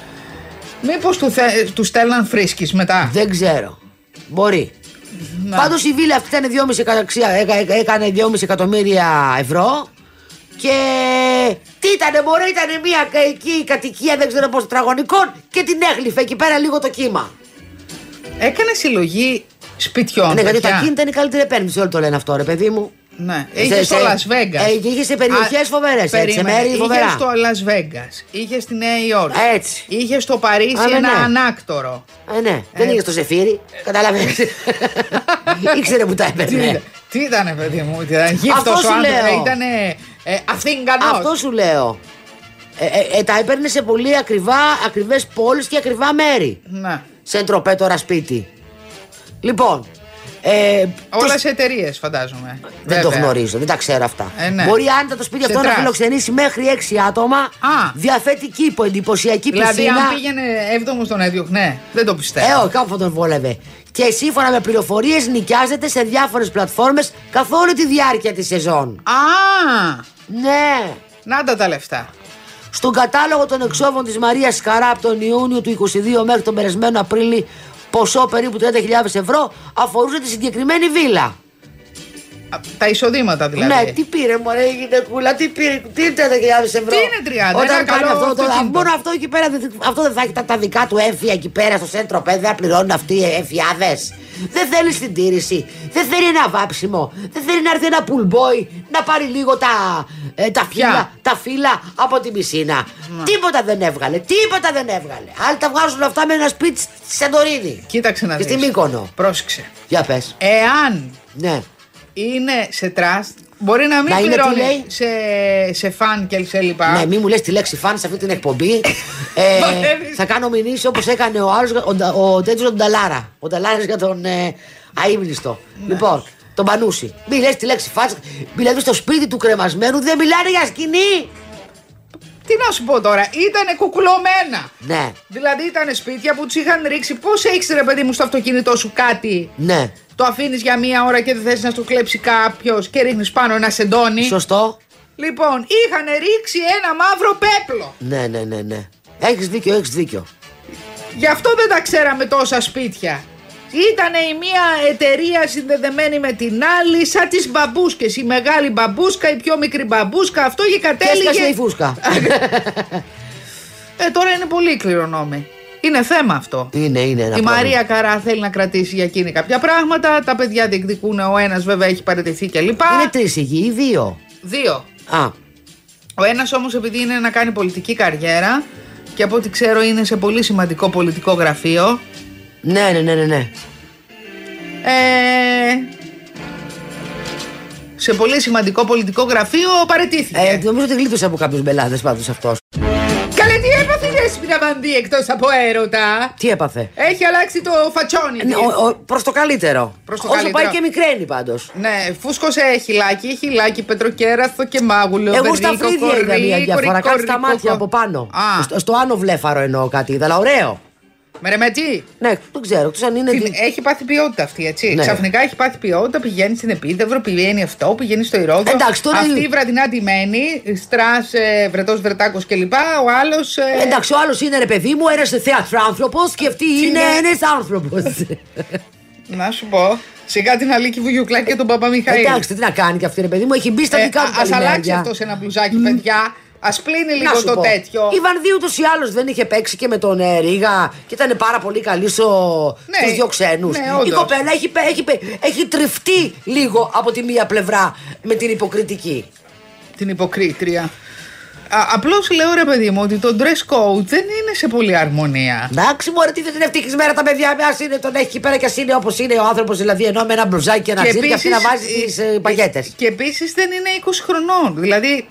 Μήπως του, θε, του στέλναν φρίσκι μετά; δεν ξέρω. Μπορεί. Να. Πάντως η βίλα αυτή ήταν 2,5 εκα- αξία- έκα- έκα- έκανε 2,5 εκατομμύρια ευρώ. Και τι ήτανε, μπορεί ήταν μια κα- εκεί κατοικία δεν ξέρω πόσο τετραγωνικών και την έγλυφε εκεί πέρα λίγο το κύμα. Έκανε συλλογή σπιτιών. ναι, γιατί παιδιά. τα κίνητα είναι η καλύτερη επένδυση, όλοι το λένε αυτό, ρε παιδί μου. Ναι, Σε- είχε στο σε- Las Vegas. ε, είχε σε περιοχές φοβερές, έτσι, σε μέρη φοβερά. Είχε στο Las Vegas, είχε στη Νέα Υόρκη. Έτσι. Είχε στο Παρίσι Α, ναι, ένα ναι. ανάκτορο. Ε, ναι, δεν είχε στο ζεφύρι. Καταλαβαίνεις. Ήξερε που τα Τι, έπαιρνε. ήταν- τι ήταν, παιδί μου, ήταν Αυτό γύφτος σου ο άνθρωπος, λέω. ήταν ε, Αθήγανος. Αυτό σου λέω. Ε, ε, ε, τα έπαιρνε σε πολύ ακριβά, ακριβές πόλεις και ακριβά μέρη. Ναι. Σε ντροπέ τώρα σπίτι. Λοιπόν, ε, Όλα το- σε εταιρείες, φαντάζομαι. δεν το Βέβαια. γνωρίζω, δεν τα ξέρω αυτά. Ε, ναι. Μπορεί άνετα το σπίτι Σε αυτό να τρας. φιλοξενήσει μέχρι 6 άτομα. Α. Διαθέτει κήπο, εντυπωσιακή Δηλαδή, πισίνα. αν πήγαινε έβδομος στον έδιωχνε, δεν το πιστεύω. Ε, όχι, κάπου θα τον βόλευε. Και σύμφωνα με πληροφορίες νοικιάζεται σε διάφορες πλατφόρμες καθ' όλη τη διάρκεια της σεζόν. Α, Ναι. να τα τα λεφτά. Στον κατάλογο των εξώβων της Μαρίας Σκαρά από τον Ιούνιο του 22 μέχρι τον περασμένο Απρίλη ποσό περίπου 30.000 ευρώ αφορούσε τη συγκεκριμένη βίλα. Α, Τα εισοδήματα δηλαδή. Ναι, τι πήρε μωρέ η γυναικούλα, τι πήρε, τι είναι 30.000 ευρώ; Τι είναι 30, Όταν ένα κάνει καλό αυτό, το, αυτοκίνητο. μόνο αυτό εκεί πέρα, δεν- αυτό δεν θα έχει τα, τα δικά του έμφυα εκεί πέρα στο σέντρο παιδί, δεν πληρώνουν αυτοί οι εμφιάδες. Δεν θέλει συντήρηση, δεν θέλει ένα βάψιμο, δεν θέλει να έρθει ένα πουλμπόι να πάρει λίγο τα, ε, τα, Ποια; φύλλα, τα φύλλα από την πισίνα. Τίποτα δεν έβγαλε, τίποτα δεν έβγαλε. Άλλοι τα βγάζουν αυτά με ένα σπίτι στη Σαντορίνη. Κοίταξε να Και δεις. στη Μύκονο. Πρόσεξε. Για πες. Εάν Ναι. Είναι σε τραστ, μπορεί να μην Να είναι τι πληρώνει λέει; σε, σε φαν και σε λοιπά. Ναι, μην μου λες τη λέξη φαν σε αυτή την εκπομπή. ε, Βαρεύεις. θα κάνω μηνύσει όπως έκανε ο άλλο, ο, Ντα- ο τέτοιο ο Νταλάρα. Ο Νταλάρας για τον ε, αείμνηστο. Ναι. Λοιπόν, τον Πανούση. Μην λες τη λέξη φαν. Δηλαδή στο σπίτι του κρεμασμένου δεν μιλάνε για σκηνή. Τι να σου πω τώρα, ήταν κουκουλωμένα. Ναι, Δηλαδή ήταν σπίτια που τους είχαν ρίξει. Πώς έχεις ρε παιδί μου στο αυτοκίνητό σου κάτι, ναι. Το αφήνεις για μία ώρα και δεν θες να στο κλέψει κάποιος και ρίχνεις πάνω ένα σεντόνι. Σωστό. Λοιπόν, είχαν ρίξει ένα μαύρο πέπλο. Ναι, ναι, ναι, ναι. Έχεις δίκιο, έχεις δίκιο. Γι' αυτό δεν τα ξέραμε τόσα σπίτια. Ήταν η μία εταιρεία συνδεδεμένη με την άλλη, σαν τις μπαμπούσκες. Η μεγάλη μπαμπούσκα, η πιο μικρή μπαμπούσκα, αυτό και Και κατέληγε. έσκασε η φούσκα. Ε, τώρα είναι πολύ κληρονόμη. Είναι θέμα αυτό. είναι, είναι ένα Η πρόβλημα. Μαρία Καρά θέλει να κρατήσει για εκείνη κάποια πράγματα. Τα παιδιά διεκδικούν. Ο ένας βέβαια έχει παραιτηθεί κλπ. Είναι τρεις υγιεί ή δύο; Δύο. Α, Ο ένας όμως επειδή είναι να κάνει πολιτική καριέρα και από ό,τι ξέρω είναι σε πολύ σημαντικό πολιτικό γραφείο. ναι, ναι, ναι, ναι. ναι. Ε, σε πολύ σημαντικό πολιτικό γραφείο παρετήθηκε. Ε, νομίζω ότι γλίτωσε από κάποιους μπελάδες πάντως αυτός. Καλέ τι έπαθε η Δέσποινα Βανδύ εκτός από έρωτα; Τι έπαθε; Έχει αλλάξει το φατσόνι της. Ναι, Προς το καλύτερο. Προς το Όσο καλύτερο. πάει και μικραίνει πάντως. Ναι, φούσκωσε χυλάκι, χυλάκι, πετροκέραθο και μάγουλο. Εγώ στα βερνίκο, φρύδια είδα κορί, μια διαφορά. κορί, Κάτι στα κορί, μάτια κοκο. από πάνω. Α, Στο, στο άνω βλέφαρο εννοώ κάτι είδα, αλλά ωραίο. Με ρεμετζή. Ναι, δεν ξέρω. Εκτό αν είναι. Την- δι- Έχει πάθει ποιότητα αυτή, έτσι. Ναι. Ξαφνικά έχει πάθει ποιότητα, πηγαίνει στην Επίδευρο, πηγαίνει αυτό, πηγαίνει στο Ηρόδιο. Εντάξει, τώρα Αυτή είναι- η βραδινά ντυμένη, στρας, ε, βρετός βρετάκος κλπ. Ο άλλος. Ε, Εντάξει, ο άλλος είναι ρε παιδί μου, ένας θεατράνθρωπο και αυτή είναι είναι; ένας άνθρωπος. Να σου πω. Σιγά την Αλίκη Βουγιουκλάκη και τον Παπα Μιχαήλ. Εντάξει, τι να κάνει και αυτή ρε παιδί μου, έχει μπει στα Ε, δικά του α αλλάξει καλημέρια. αυτό σε ένα μπλουζάκι, παιδιά. Α πλύνει Να λίγο σου το πω. τέτοιο. Η Βανδί ούτω ή άλλω δεν είχε παίξει και με τον ε, Ρίγα και ήταν πάρα πολύ καλή στο, Ναι, στους δύο ξένους. ναι, η όντως. κοπέλα έχει, πε- έχει, πε- έχει τριφτεί λίγο από τη μία πλευρά με την υποκριτική. Την υποκρίτρια. Απλώς λέω ρε παιδί μου ότι το dress code δεν είναι σε πολύ αρμονία. Εντάξει, μωρέ, τι δεν είναι ευτυχή μέρα τα παιδιά. Α είναι τον έχει εκεί πέρα και ας είναι όπως είναι ο άνθρωπος, δηλαδή ενώ με ένα μπλουζάκι και ένα Και τζιν και αυτή να επίσης, βάζει τις ε, παγέτες. Και επίσης δεν είναι 20 χρονών. Δηλαδή,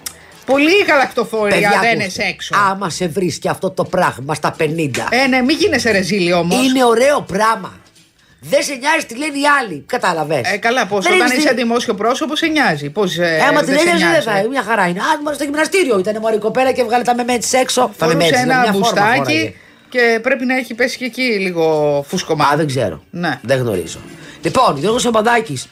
πολύ γαλακτοφορία δεν είναι έξω. Άμα σε βρίσκει αυτό το πράγμα στα 50. Ε, ναι, μην γίνεσαι ρεζίλη όμως. Είναι ωραίο πράγμα. Δεν σε νοιάζει τι λένε οι άλλοι. Κατάλαβες. Ε, καλά, πώς Δεν όταν είναι είσαι στη- δημόσιο πρόσωπο, σε νοιάζει. Πώς. Ε, Ε, άμα την δεν σε ένοιαζε δεν νοιάζει. θα. ε, Μια χαρά είναι. Α, μόλι στο γυμναστήριο ήταν μωρή κοπέλα και βγάλε τα μεμέτς έξω. Τα Φορούσε μεμέτς, ένα μια φόρμα μπουστάκι φόραγε. και πρέπει να έχει πέσει και εκεί λίγο φούσκωμα. Α, δεν ξέρω. Ναι. Δεν γνωρίζω. Λοιπόν, Γιώργος Σαμπαδάκη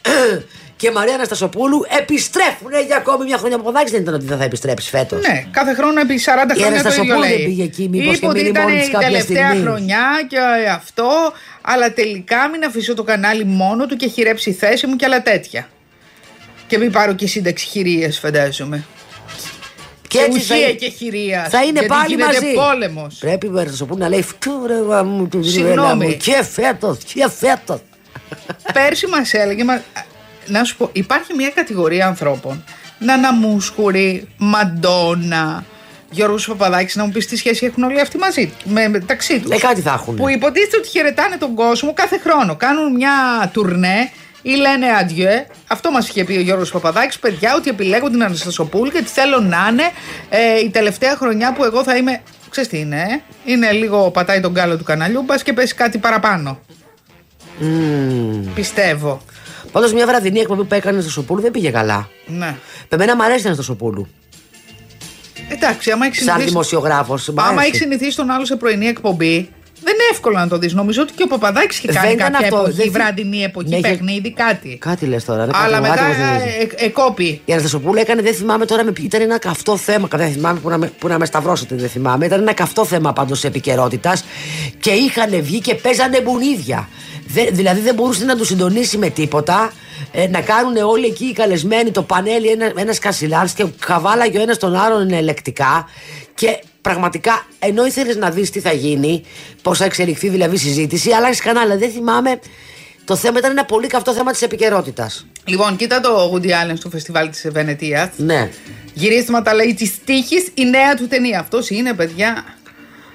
και Μαρία Αναστασοπούλου επιστρέφουν για ακόμη μια χρονιά. Παπαδάκης δεν ήταν ότι δεν θα επιστρέψει φέτος. Ναι, κάθε χρόνο επί 40 χρόνια το ίδιο Αναστασοπούλου δεν λέει. πήγε εκεί, μήπως Είπε και ότι μείνει ήταν μόνη της η κάποια τελευταία στιγμή. χρονιά και αυτό, αλλά τελικά μην αφήσω το κανάλι μόνο του και χειρέψει η θέση μου και άλλα τέτοια. Και μην πάρω και σύνταξη χειρίες φαντάζομαι. Και Και έτσι θα, ουσία είναι- και χειρίας. θα είναι γιατί πάλι γίνεται μαζί. πόλεμος. Πρέπει ο Αναστασοπούλου να λέει φτού ρε γαμού του Συγγνώμη. Συγγνώμη. μου και φέτος, και φέτος. Πέρσι μας έλεγε, μα, να σου πω, υπάρχει μια κατηγορία ανθρώπων, Ναναμούσκουρη, Μαντόνα, Γιώργος Παπαδάκης, να μου πεις τι σχέση έχουν όλοι αυτοί μαζί, με, μεταξύ τους. Ε, κάτι θα έχουν. Που υποτίθεται ότι χαιρετάνε τον κόσμο κάθε χρόνο. Κάνουν μια τουρνέ ή λένε αντιέ. Αυτό μας είχε πει ο Γιώργος Παπαδάκης. Παιδιά, ότι επιλέγω την Αναστασοπούλου και ότι θέλω να είναι ε, η τελευταία χρονιά που εγώ θα είμαι. Ξέρεις τι είναι, ε; είναι λίγο πατάει τον κάλο του καναλιού, μπας και πέσει κάτι παραπάνω. Πιστεύω. Πάντως μια βραδινή εκπομπή που έκανε στο Σοπούλου δεν πήγε καλά. Ναι. Εμένα μου αρέσει να στο Σοπούλου. Εντάξει, άμα έχεις Σαν συνηθίσει, δημοσιογράφος. άμα έχεις συνηθίσει τον άλλο σε πρωινή εκπομπή, δεν είναι εύκολο να το δεις. Νομίζω ότι και ο Παπαδάκης είχε Δεν κάνει ήταν κάποια αυτό, εποχή, δεν θυ- βραδινή εποχή, Ναι, είχε- παιχνίδι, κάτι. Κάτι λες τώρα. ρε, Αλλά κάτι μου, μετά κάτι μου θυμίζει. ε, ε, εκόπη. Η Αναστασοπούλου έκανε, δεν θυμάμαι τώρα, με, ήταν ένα καυτό θέμα. Δεν θυμάμαι που να, με, που να με σταυρώσετε, δεν θυμάμαι. Ήταν ένα καυτό θέμα πάντως επικαιρότητας και είχαν βγει και παίζανε μπουνίδια. Δε, δηλαδή δεν μπορούσε να του συντονίσει με τίποτα. Ε, να κάνουν όλοι εκεί οι καλεσμένοι το πανέλι ένα ένας κασιλάρς και καβάλαγε ο ένας τον άλλον ελεκτικά. Και πραγματικά, ενώ ήθελες να δεις τι θα γίνει, πώς θα εξελιχθεί δηλαδή η συζήτηση, άλλαξε κανάλι. Δεν θυμάμαι. Το θέμα ήταν ένα πολύ καυτό θέμα της επικαιρότητας. Λοιπόν, κοίτα το Woody Allen στο φεστιβάλ της Βενετίας. Ναι. Γυρίσματα λέει της τύχης, η νέα του ταινία. Αυτός είναι, παιδιά.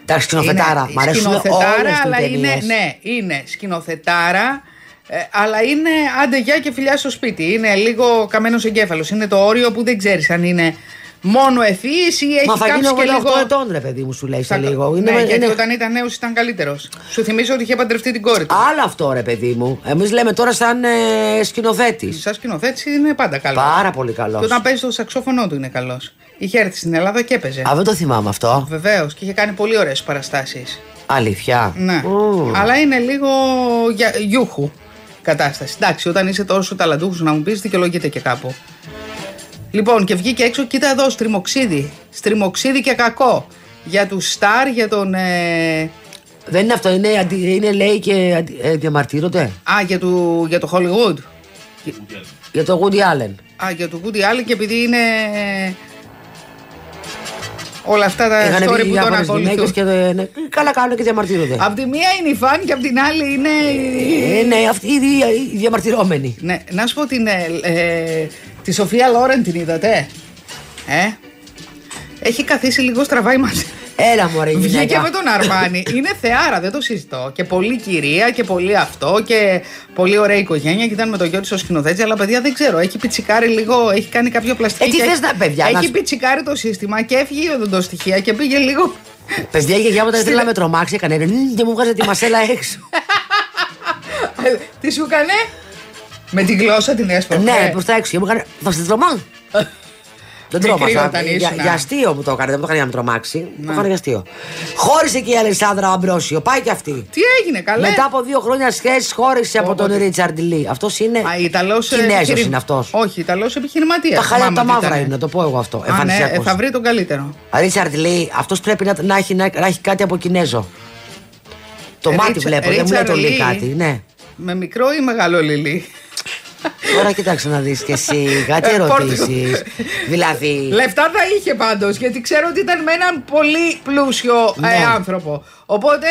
Εντάξει, σκηνοθετάρα. Είναι Μ' αρέσουν σκηνοθετάρα, όλες του αλλά είναι, ταινίες. ναι, είναι σκηνοθετάρα. ε, αλλά είναι άντε γεια και φιλιά στο σπίτι. Είναι λίγο καμένος εγκέφαλος. Είναι το όριο που δεν ξέρεις αν είναι μόνο ευθύ ή έχει Μα θα κάψει γίνω και εγώ λίγο. 8 ετών, ρε παιδί μου, σου λέει σε Θα- λίγο. Ναι, Είναι, γιατί είναι... όταν ήταν νέος ήταν καλύτερος. Σου θυμίζω ότι είχε παντρευτεί την κόρη του. Άλλο αυτό, ρε παιδί μου. Εμείς λέμε τώρα σαν ε, σκηνοθέτης. Σαν σκηνοθέτης είναι πάντα καλός. Πάρα πολύ καλός. Και όταν παίζει το σαξόφωνο του είναι καλός. Είχε έρθει στην Ελλάδα και έπαιζε. Α, δεν το θυμάμαι αυτό. Βεβαίως και είχε κάνει πολύ ωραίες παραστάσεις. Αλήθεια; Ναι. Ου. Αλλά είναι λίγο για, γιούχου κατάσταση. Εντάξει, όταν είσαι τόσο ταλαντούχος να μου πεις, δικαιολογείται και κάπου. Λοιπόν, και βγήκε έξω, κοίτα εδώ, στριμοξίδι. Στριμοξίδι και κακό. Για τους Σταρ, για τον. Ε, Δεν είναι αυτό, είναι, αντι- είναι λέει και αντι- ε, διαμαρτύρονται. α, για, του, για το Hollywood. Για το Woody Allen. Α, για το Woody Allen και επειδή είναι. Ε, όλα αυτά τα Είχαν story βγει που τον διάφορες ακολουθούν. γυναίκες και δεν- ναι, καλά κάνουν και διαμαρτύρονται. Απ' τη μία είναι η φαν και απ' την άλλη είναι. η- Ε, ναι, αυτοί οι, δι- οι διαμαρτυρόμενοι. Ναι, να σου πω την. ε, ε, τη Σοφία Λόρεν την είδατε. Ε; Έχει καθίσει λίγο στραβά η μαζί. Έλα μωρέ η Βγήκε γυναίκα. με τον Αρμάνι. Είναι θεάρα, δεν το συζητώ. Και πολύ κυρία και πολύ αυτό και πολύ ωραία οικογένεια. Και ήταν με το γιο της ο σκηνοθέτη. Αλλά παιδιά δεν ξέρω, έχει πιτσικάρει λίγο, έχει κάνει κάποιο πλαστικό. Ε, τι θες να- παιδιά, να Έχει σου- πιτσικάρει το σύστημα και έφυγε η οδοντοστοιχεία και πήγε λίγο. Παιδιά, η γιαγιά μου όταν Στη- ήθελε να με τρομάξει, έκανε «Νι», και μου βγάζε τη μασέλα έξω. Ε, Τι σου έκανε, Με τη γλώσσα την έσπρωξε. ναι, προς τα έξω. Και μου έκανε Θα σε τρομά. Δεν Μικρή τρόμαξα. όταν Για, ήσουν, για α. αστείο μου το έκανε, δεν το έκανε για να με τρομάξει. Το έκανε για αστείο. Χώρισε και η Αλεξάνδρα Αμπρόσιο, πάει και αυτή. Τι έγινε, καλέ. Μετά από δύο χρόνια σχέση χώρισε από τον Όποτε. Ρίτσαρντ Λί. Αυτός είναι. Α, Ιταλός Κινέζος επιχειρη- είναι αυτός. Όχι, Ιταλός επιχειρηματίας. Τα χάλια τα μαύρα είναι, να το πω εγώ αυτό. Α, ναι, ε, Εμφανισιακός. θα βρει τον καλύτερο. Ρίτσαρντ Λί, αυτός πρέπει να, να, έχει, να, να έχει κάτι από Κινέζο. Το Ε, μάτι Ρίτσα- βλέπω, δεν μου λέει το Ρίτσαρντ Λί Λί. κάτι. Ναι. Με μικρό ή μεγάλο λιλί. Τώρα κοίταξε να δεις και εσύ κάτι Ε, πόρτο. ερωτήσεις. δηλαδή. Λεφτά θα είχε πάντως, γιατί ξέρω ότι ήταν με έναν πολύ πλούσιο ε, Ναι. άνθρωπο. Οπότε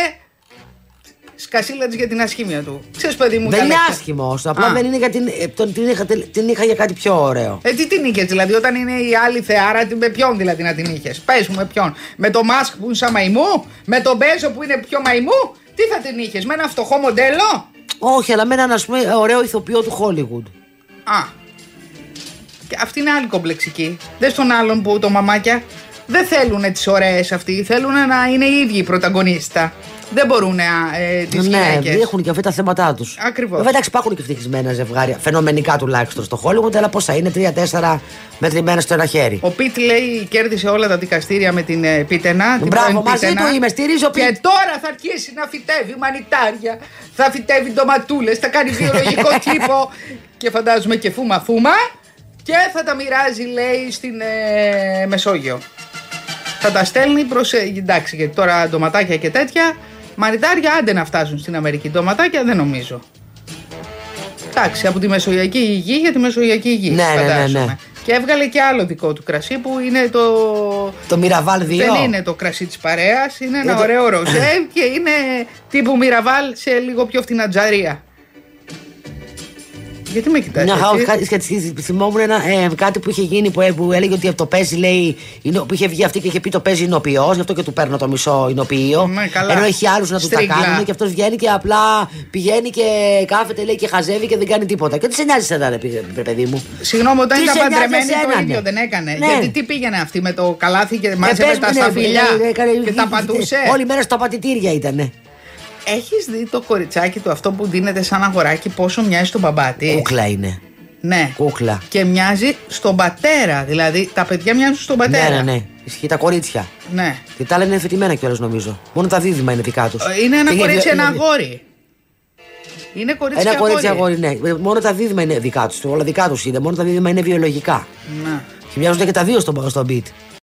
σκασίλα της για την ασχήμια του. Ξέρεις, παιδί μου, Δεν τα είναι λεφτά. άσχημο. Απλά Α. δεν είναι για την. ε, τον- την, είχα, την είχα για κάτι πιο ωραίο. Ε, τι την είχες, δηλαδή, όταν είναι η άλλη θεάρα, τι- με ποιον δηλαδή να την είχες; Πες μου, με ποιον; Με το Μάσκ που είναι σαν μαϊμού, με τον Μπέζο που είναι πιο μαϊμού, τι θα την είχες, με ένα φτωχό μοντέλο; Όχι, αλλά με έναν ας πούμε ωραίο ηθοποιό του Hollywood. Α. Και αυτή είναι άλλη κομπλεξική. Δεν στον άλλον που το μαμάκια δεν θέλουν τις ωραίες αυτοί. Θέλουν να είναι οι ίδιοι οι πρωταγωνίστα. Δεν μπορούν ε, τις ναι, γυναίκες. έχουν και αυτά τα θέματα τους. Ακριβώς. Βέβαια, εντάξει, υπάρχουν και ευτυχισμένα ζευγάρια. Φαινομενικά τουλάχιστον στο Hollywood, αλλά πόσα είναι, τρία-τέσσερα μετρημένα στο ένα χέρι. Ο Πιτ λέει κέρδισε όλα τα δικαστήρια με την ε, Πίτενα. την Μπράβο, πρώην μαζί Πίτενα. του είμαι, στηρίζω Πιτ. Και τώρα θα αρχίσει να φυτεύει μανιτάρια, θα φυτεύει ντοματούλες, θα κάνει βιολογικό τύπο και φαντάζομαι και φούμα φούμα και θα τα μοιράζει λέει στην ε, Μεσόγειο. Θα τα στέλνει προς, ε, εντάξει γιατί τώρα ντοματάκια και τέτοια, μανιτάρια άντε να φτάσουν στην Αμερική, ντοματάκια δεν νομίζω. Εντάξει, από τη Μεσογειακή Υγεία για τη Μεσογειακή Υγεία. Ναι, ναι, ναι, φαντάζομαι. ναι. Και έβγαλε και άλλο δικό του κρασί που είναι το. Το Μιραβάλ 2. Δεν είναι το κρασί της παρέας, είναι ένα Είναι το- ωραίο ροζέ και είναι τύπου Μιραβάλ σε λίγο πιο φτηνά τζαρία. Γιατί με κοιτάς Μια έτσι; χαρά, κάτι σχετική. Θυμόμουν ένα, ε, κάτι που είχε γίνει που, ε, που έλεγε ότι το παίζει, λέει. Είναι, που είχε βγει αυτή και είχε πει το παίζει εινοποιός, γι' αυτό και του παίρνω το μισό εινοποιείο. Ναι, καλά. Ενώ έχει άλλους να τους τα Στρίγκλα. κάνουν και αυτός βγαίνει και απλά πηγαίνει και κάθεται, λέει και χαζεύει και δεν κάνει τίποτα. Και τι σε νοιάζει εσένα, ρε, παι- ρε παιδί μου; Συγγνώμη, όταν Τι ήταν σε νοιάζει παντρεμένη το εσένα, ίδιο ναι. δεν έκανε. Ναι. Γιατί τι πήγαινε αυτή με το καλάθι και Ε, μάζευε πες τα μου, ναι, σταφυλιά ε, έκανε- και τα πατούσε; Όλη μέρα στα πατητήρια ήταν. Έχεις δει το κοριτσάκι του αυτό που δίνεται σαν αγοράκι πόσο μοιάζει στον μπαμπάτη; Κούκλα είναι. Ναι. Κούκλα. Και μοιάζει στον πατέρα. Δηλαδή τα παιδιά μοιάζουν στον πατέρα. Ναι, ναι, ναι. Ισχύει τα κορίτσια. ναι. Και τα άλλα είναι φετιμένα κιόλας νομίζω. Μόνο τα δίδυμα είναι δικά τους. Ε, Είναι ένα κορίτσι, ένα αγόρι. Είναι κορίτσι Ένα και κορίτσι αγόρι, ναι. Μόνο τα δίδυμα είναι δικά τους. Όλα δικά τους είναι. Μόνο τα δίδυμα είναι βιολογικά. Ναι. Και μοιάζουν και τα δύο στον, στον beat.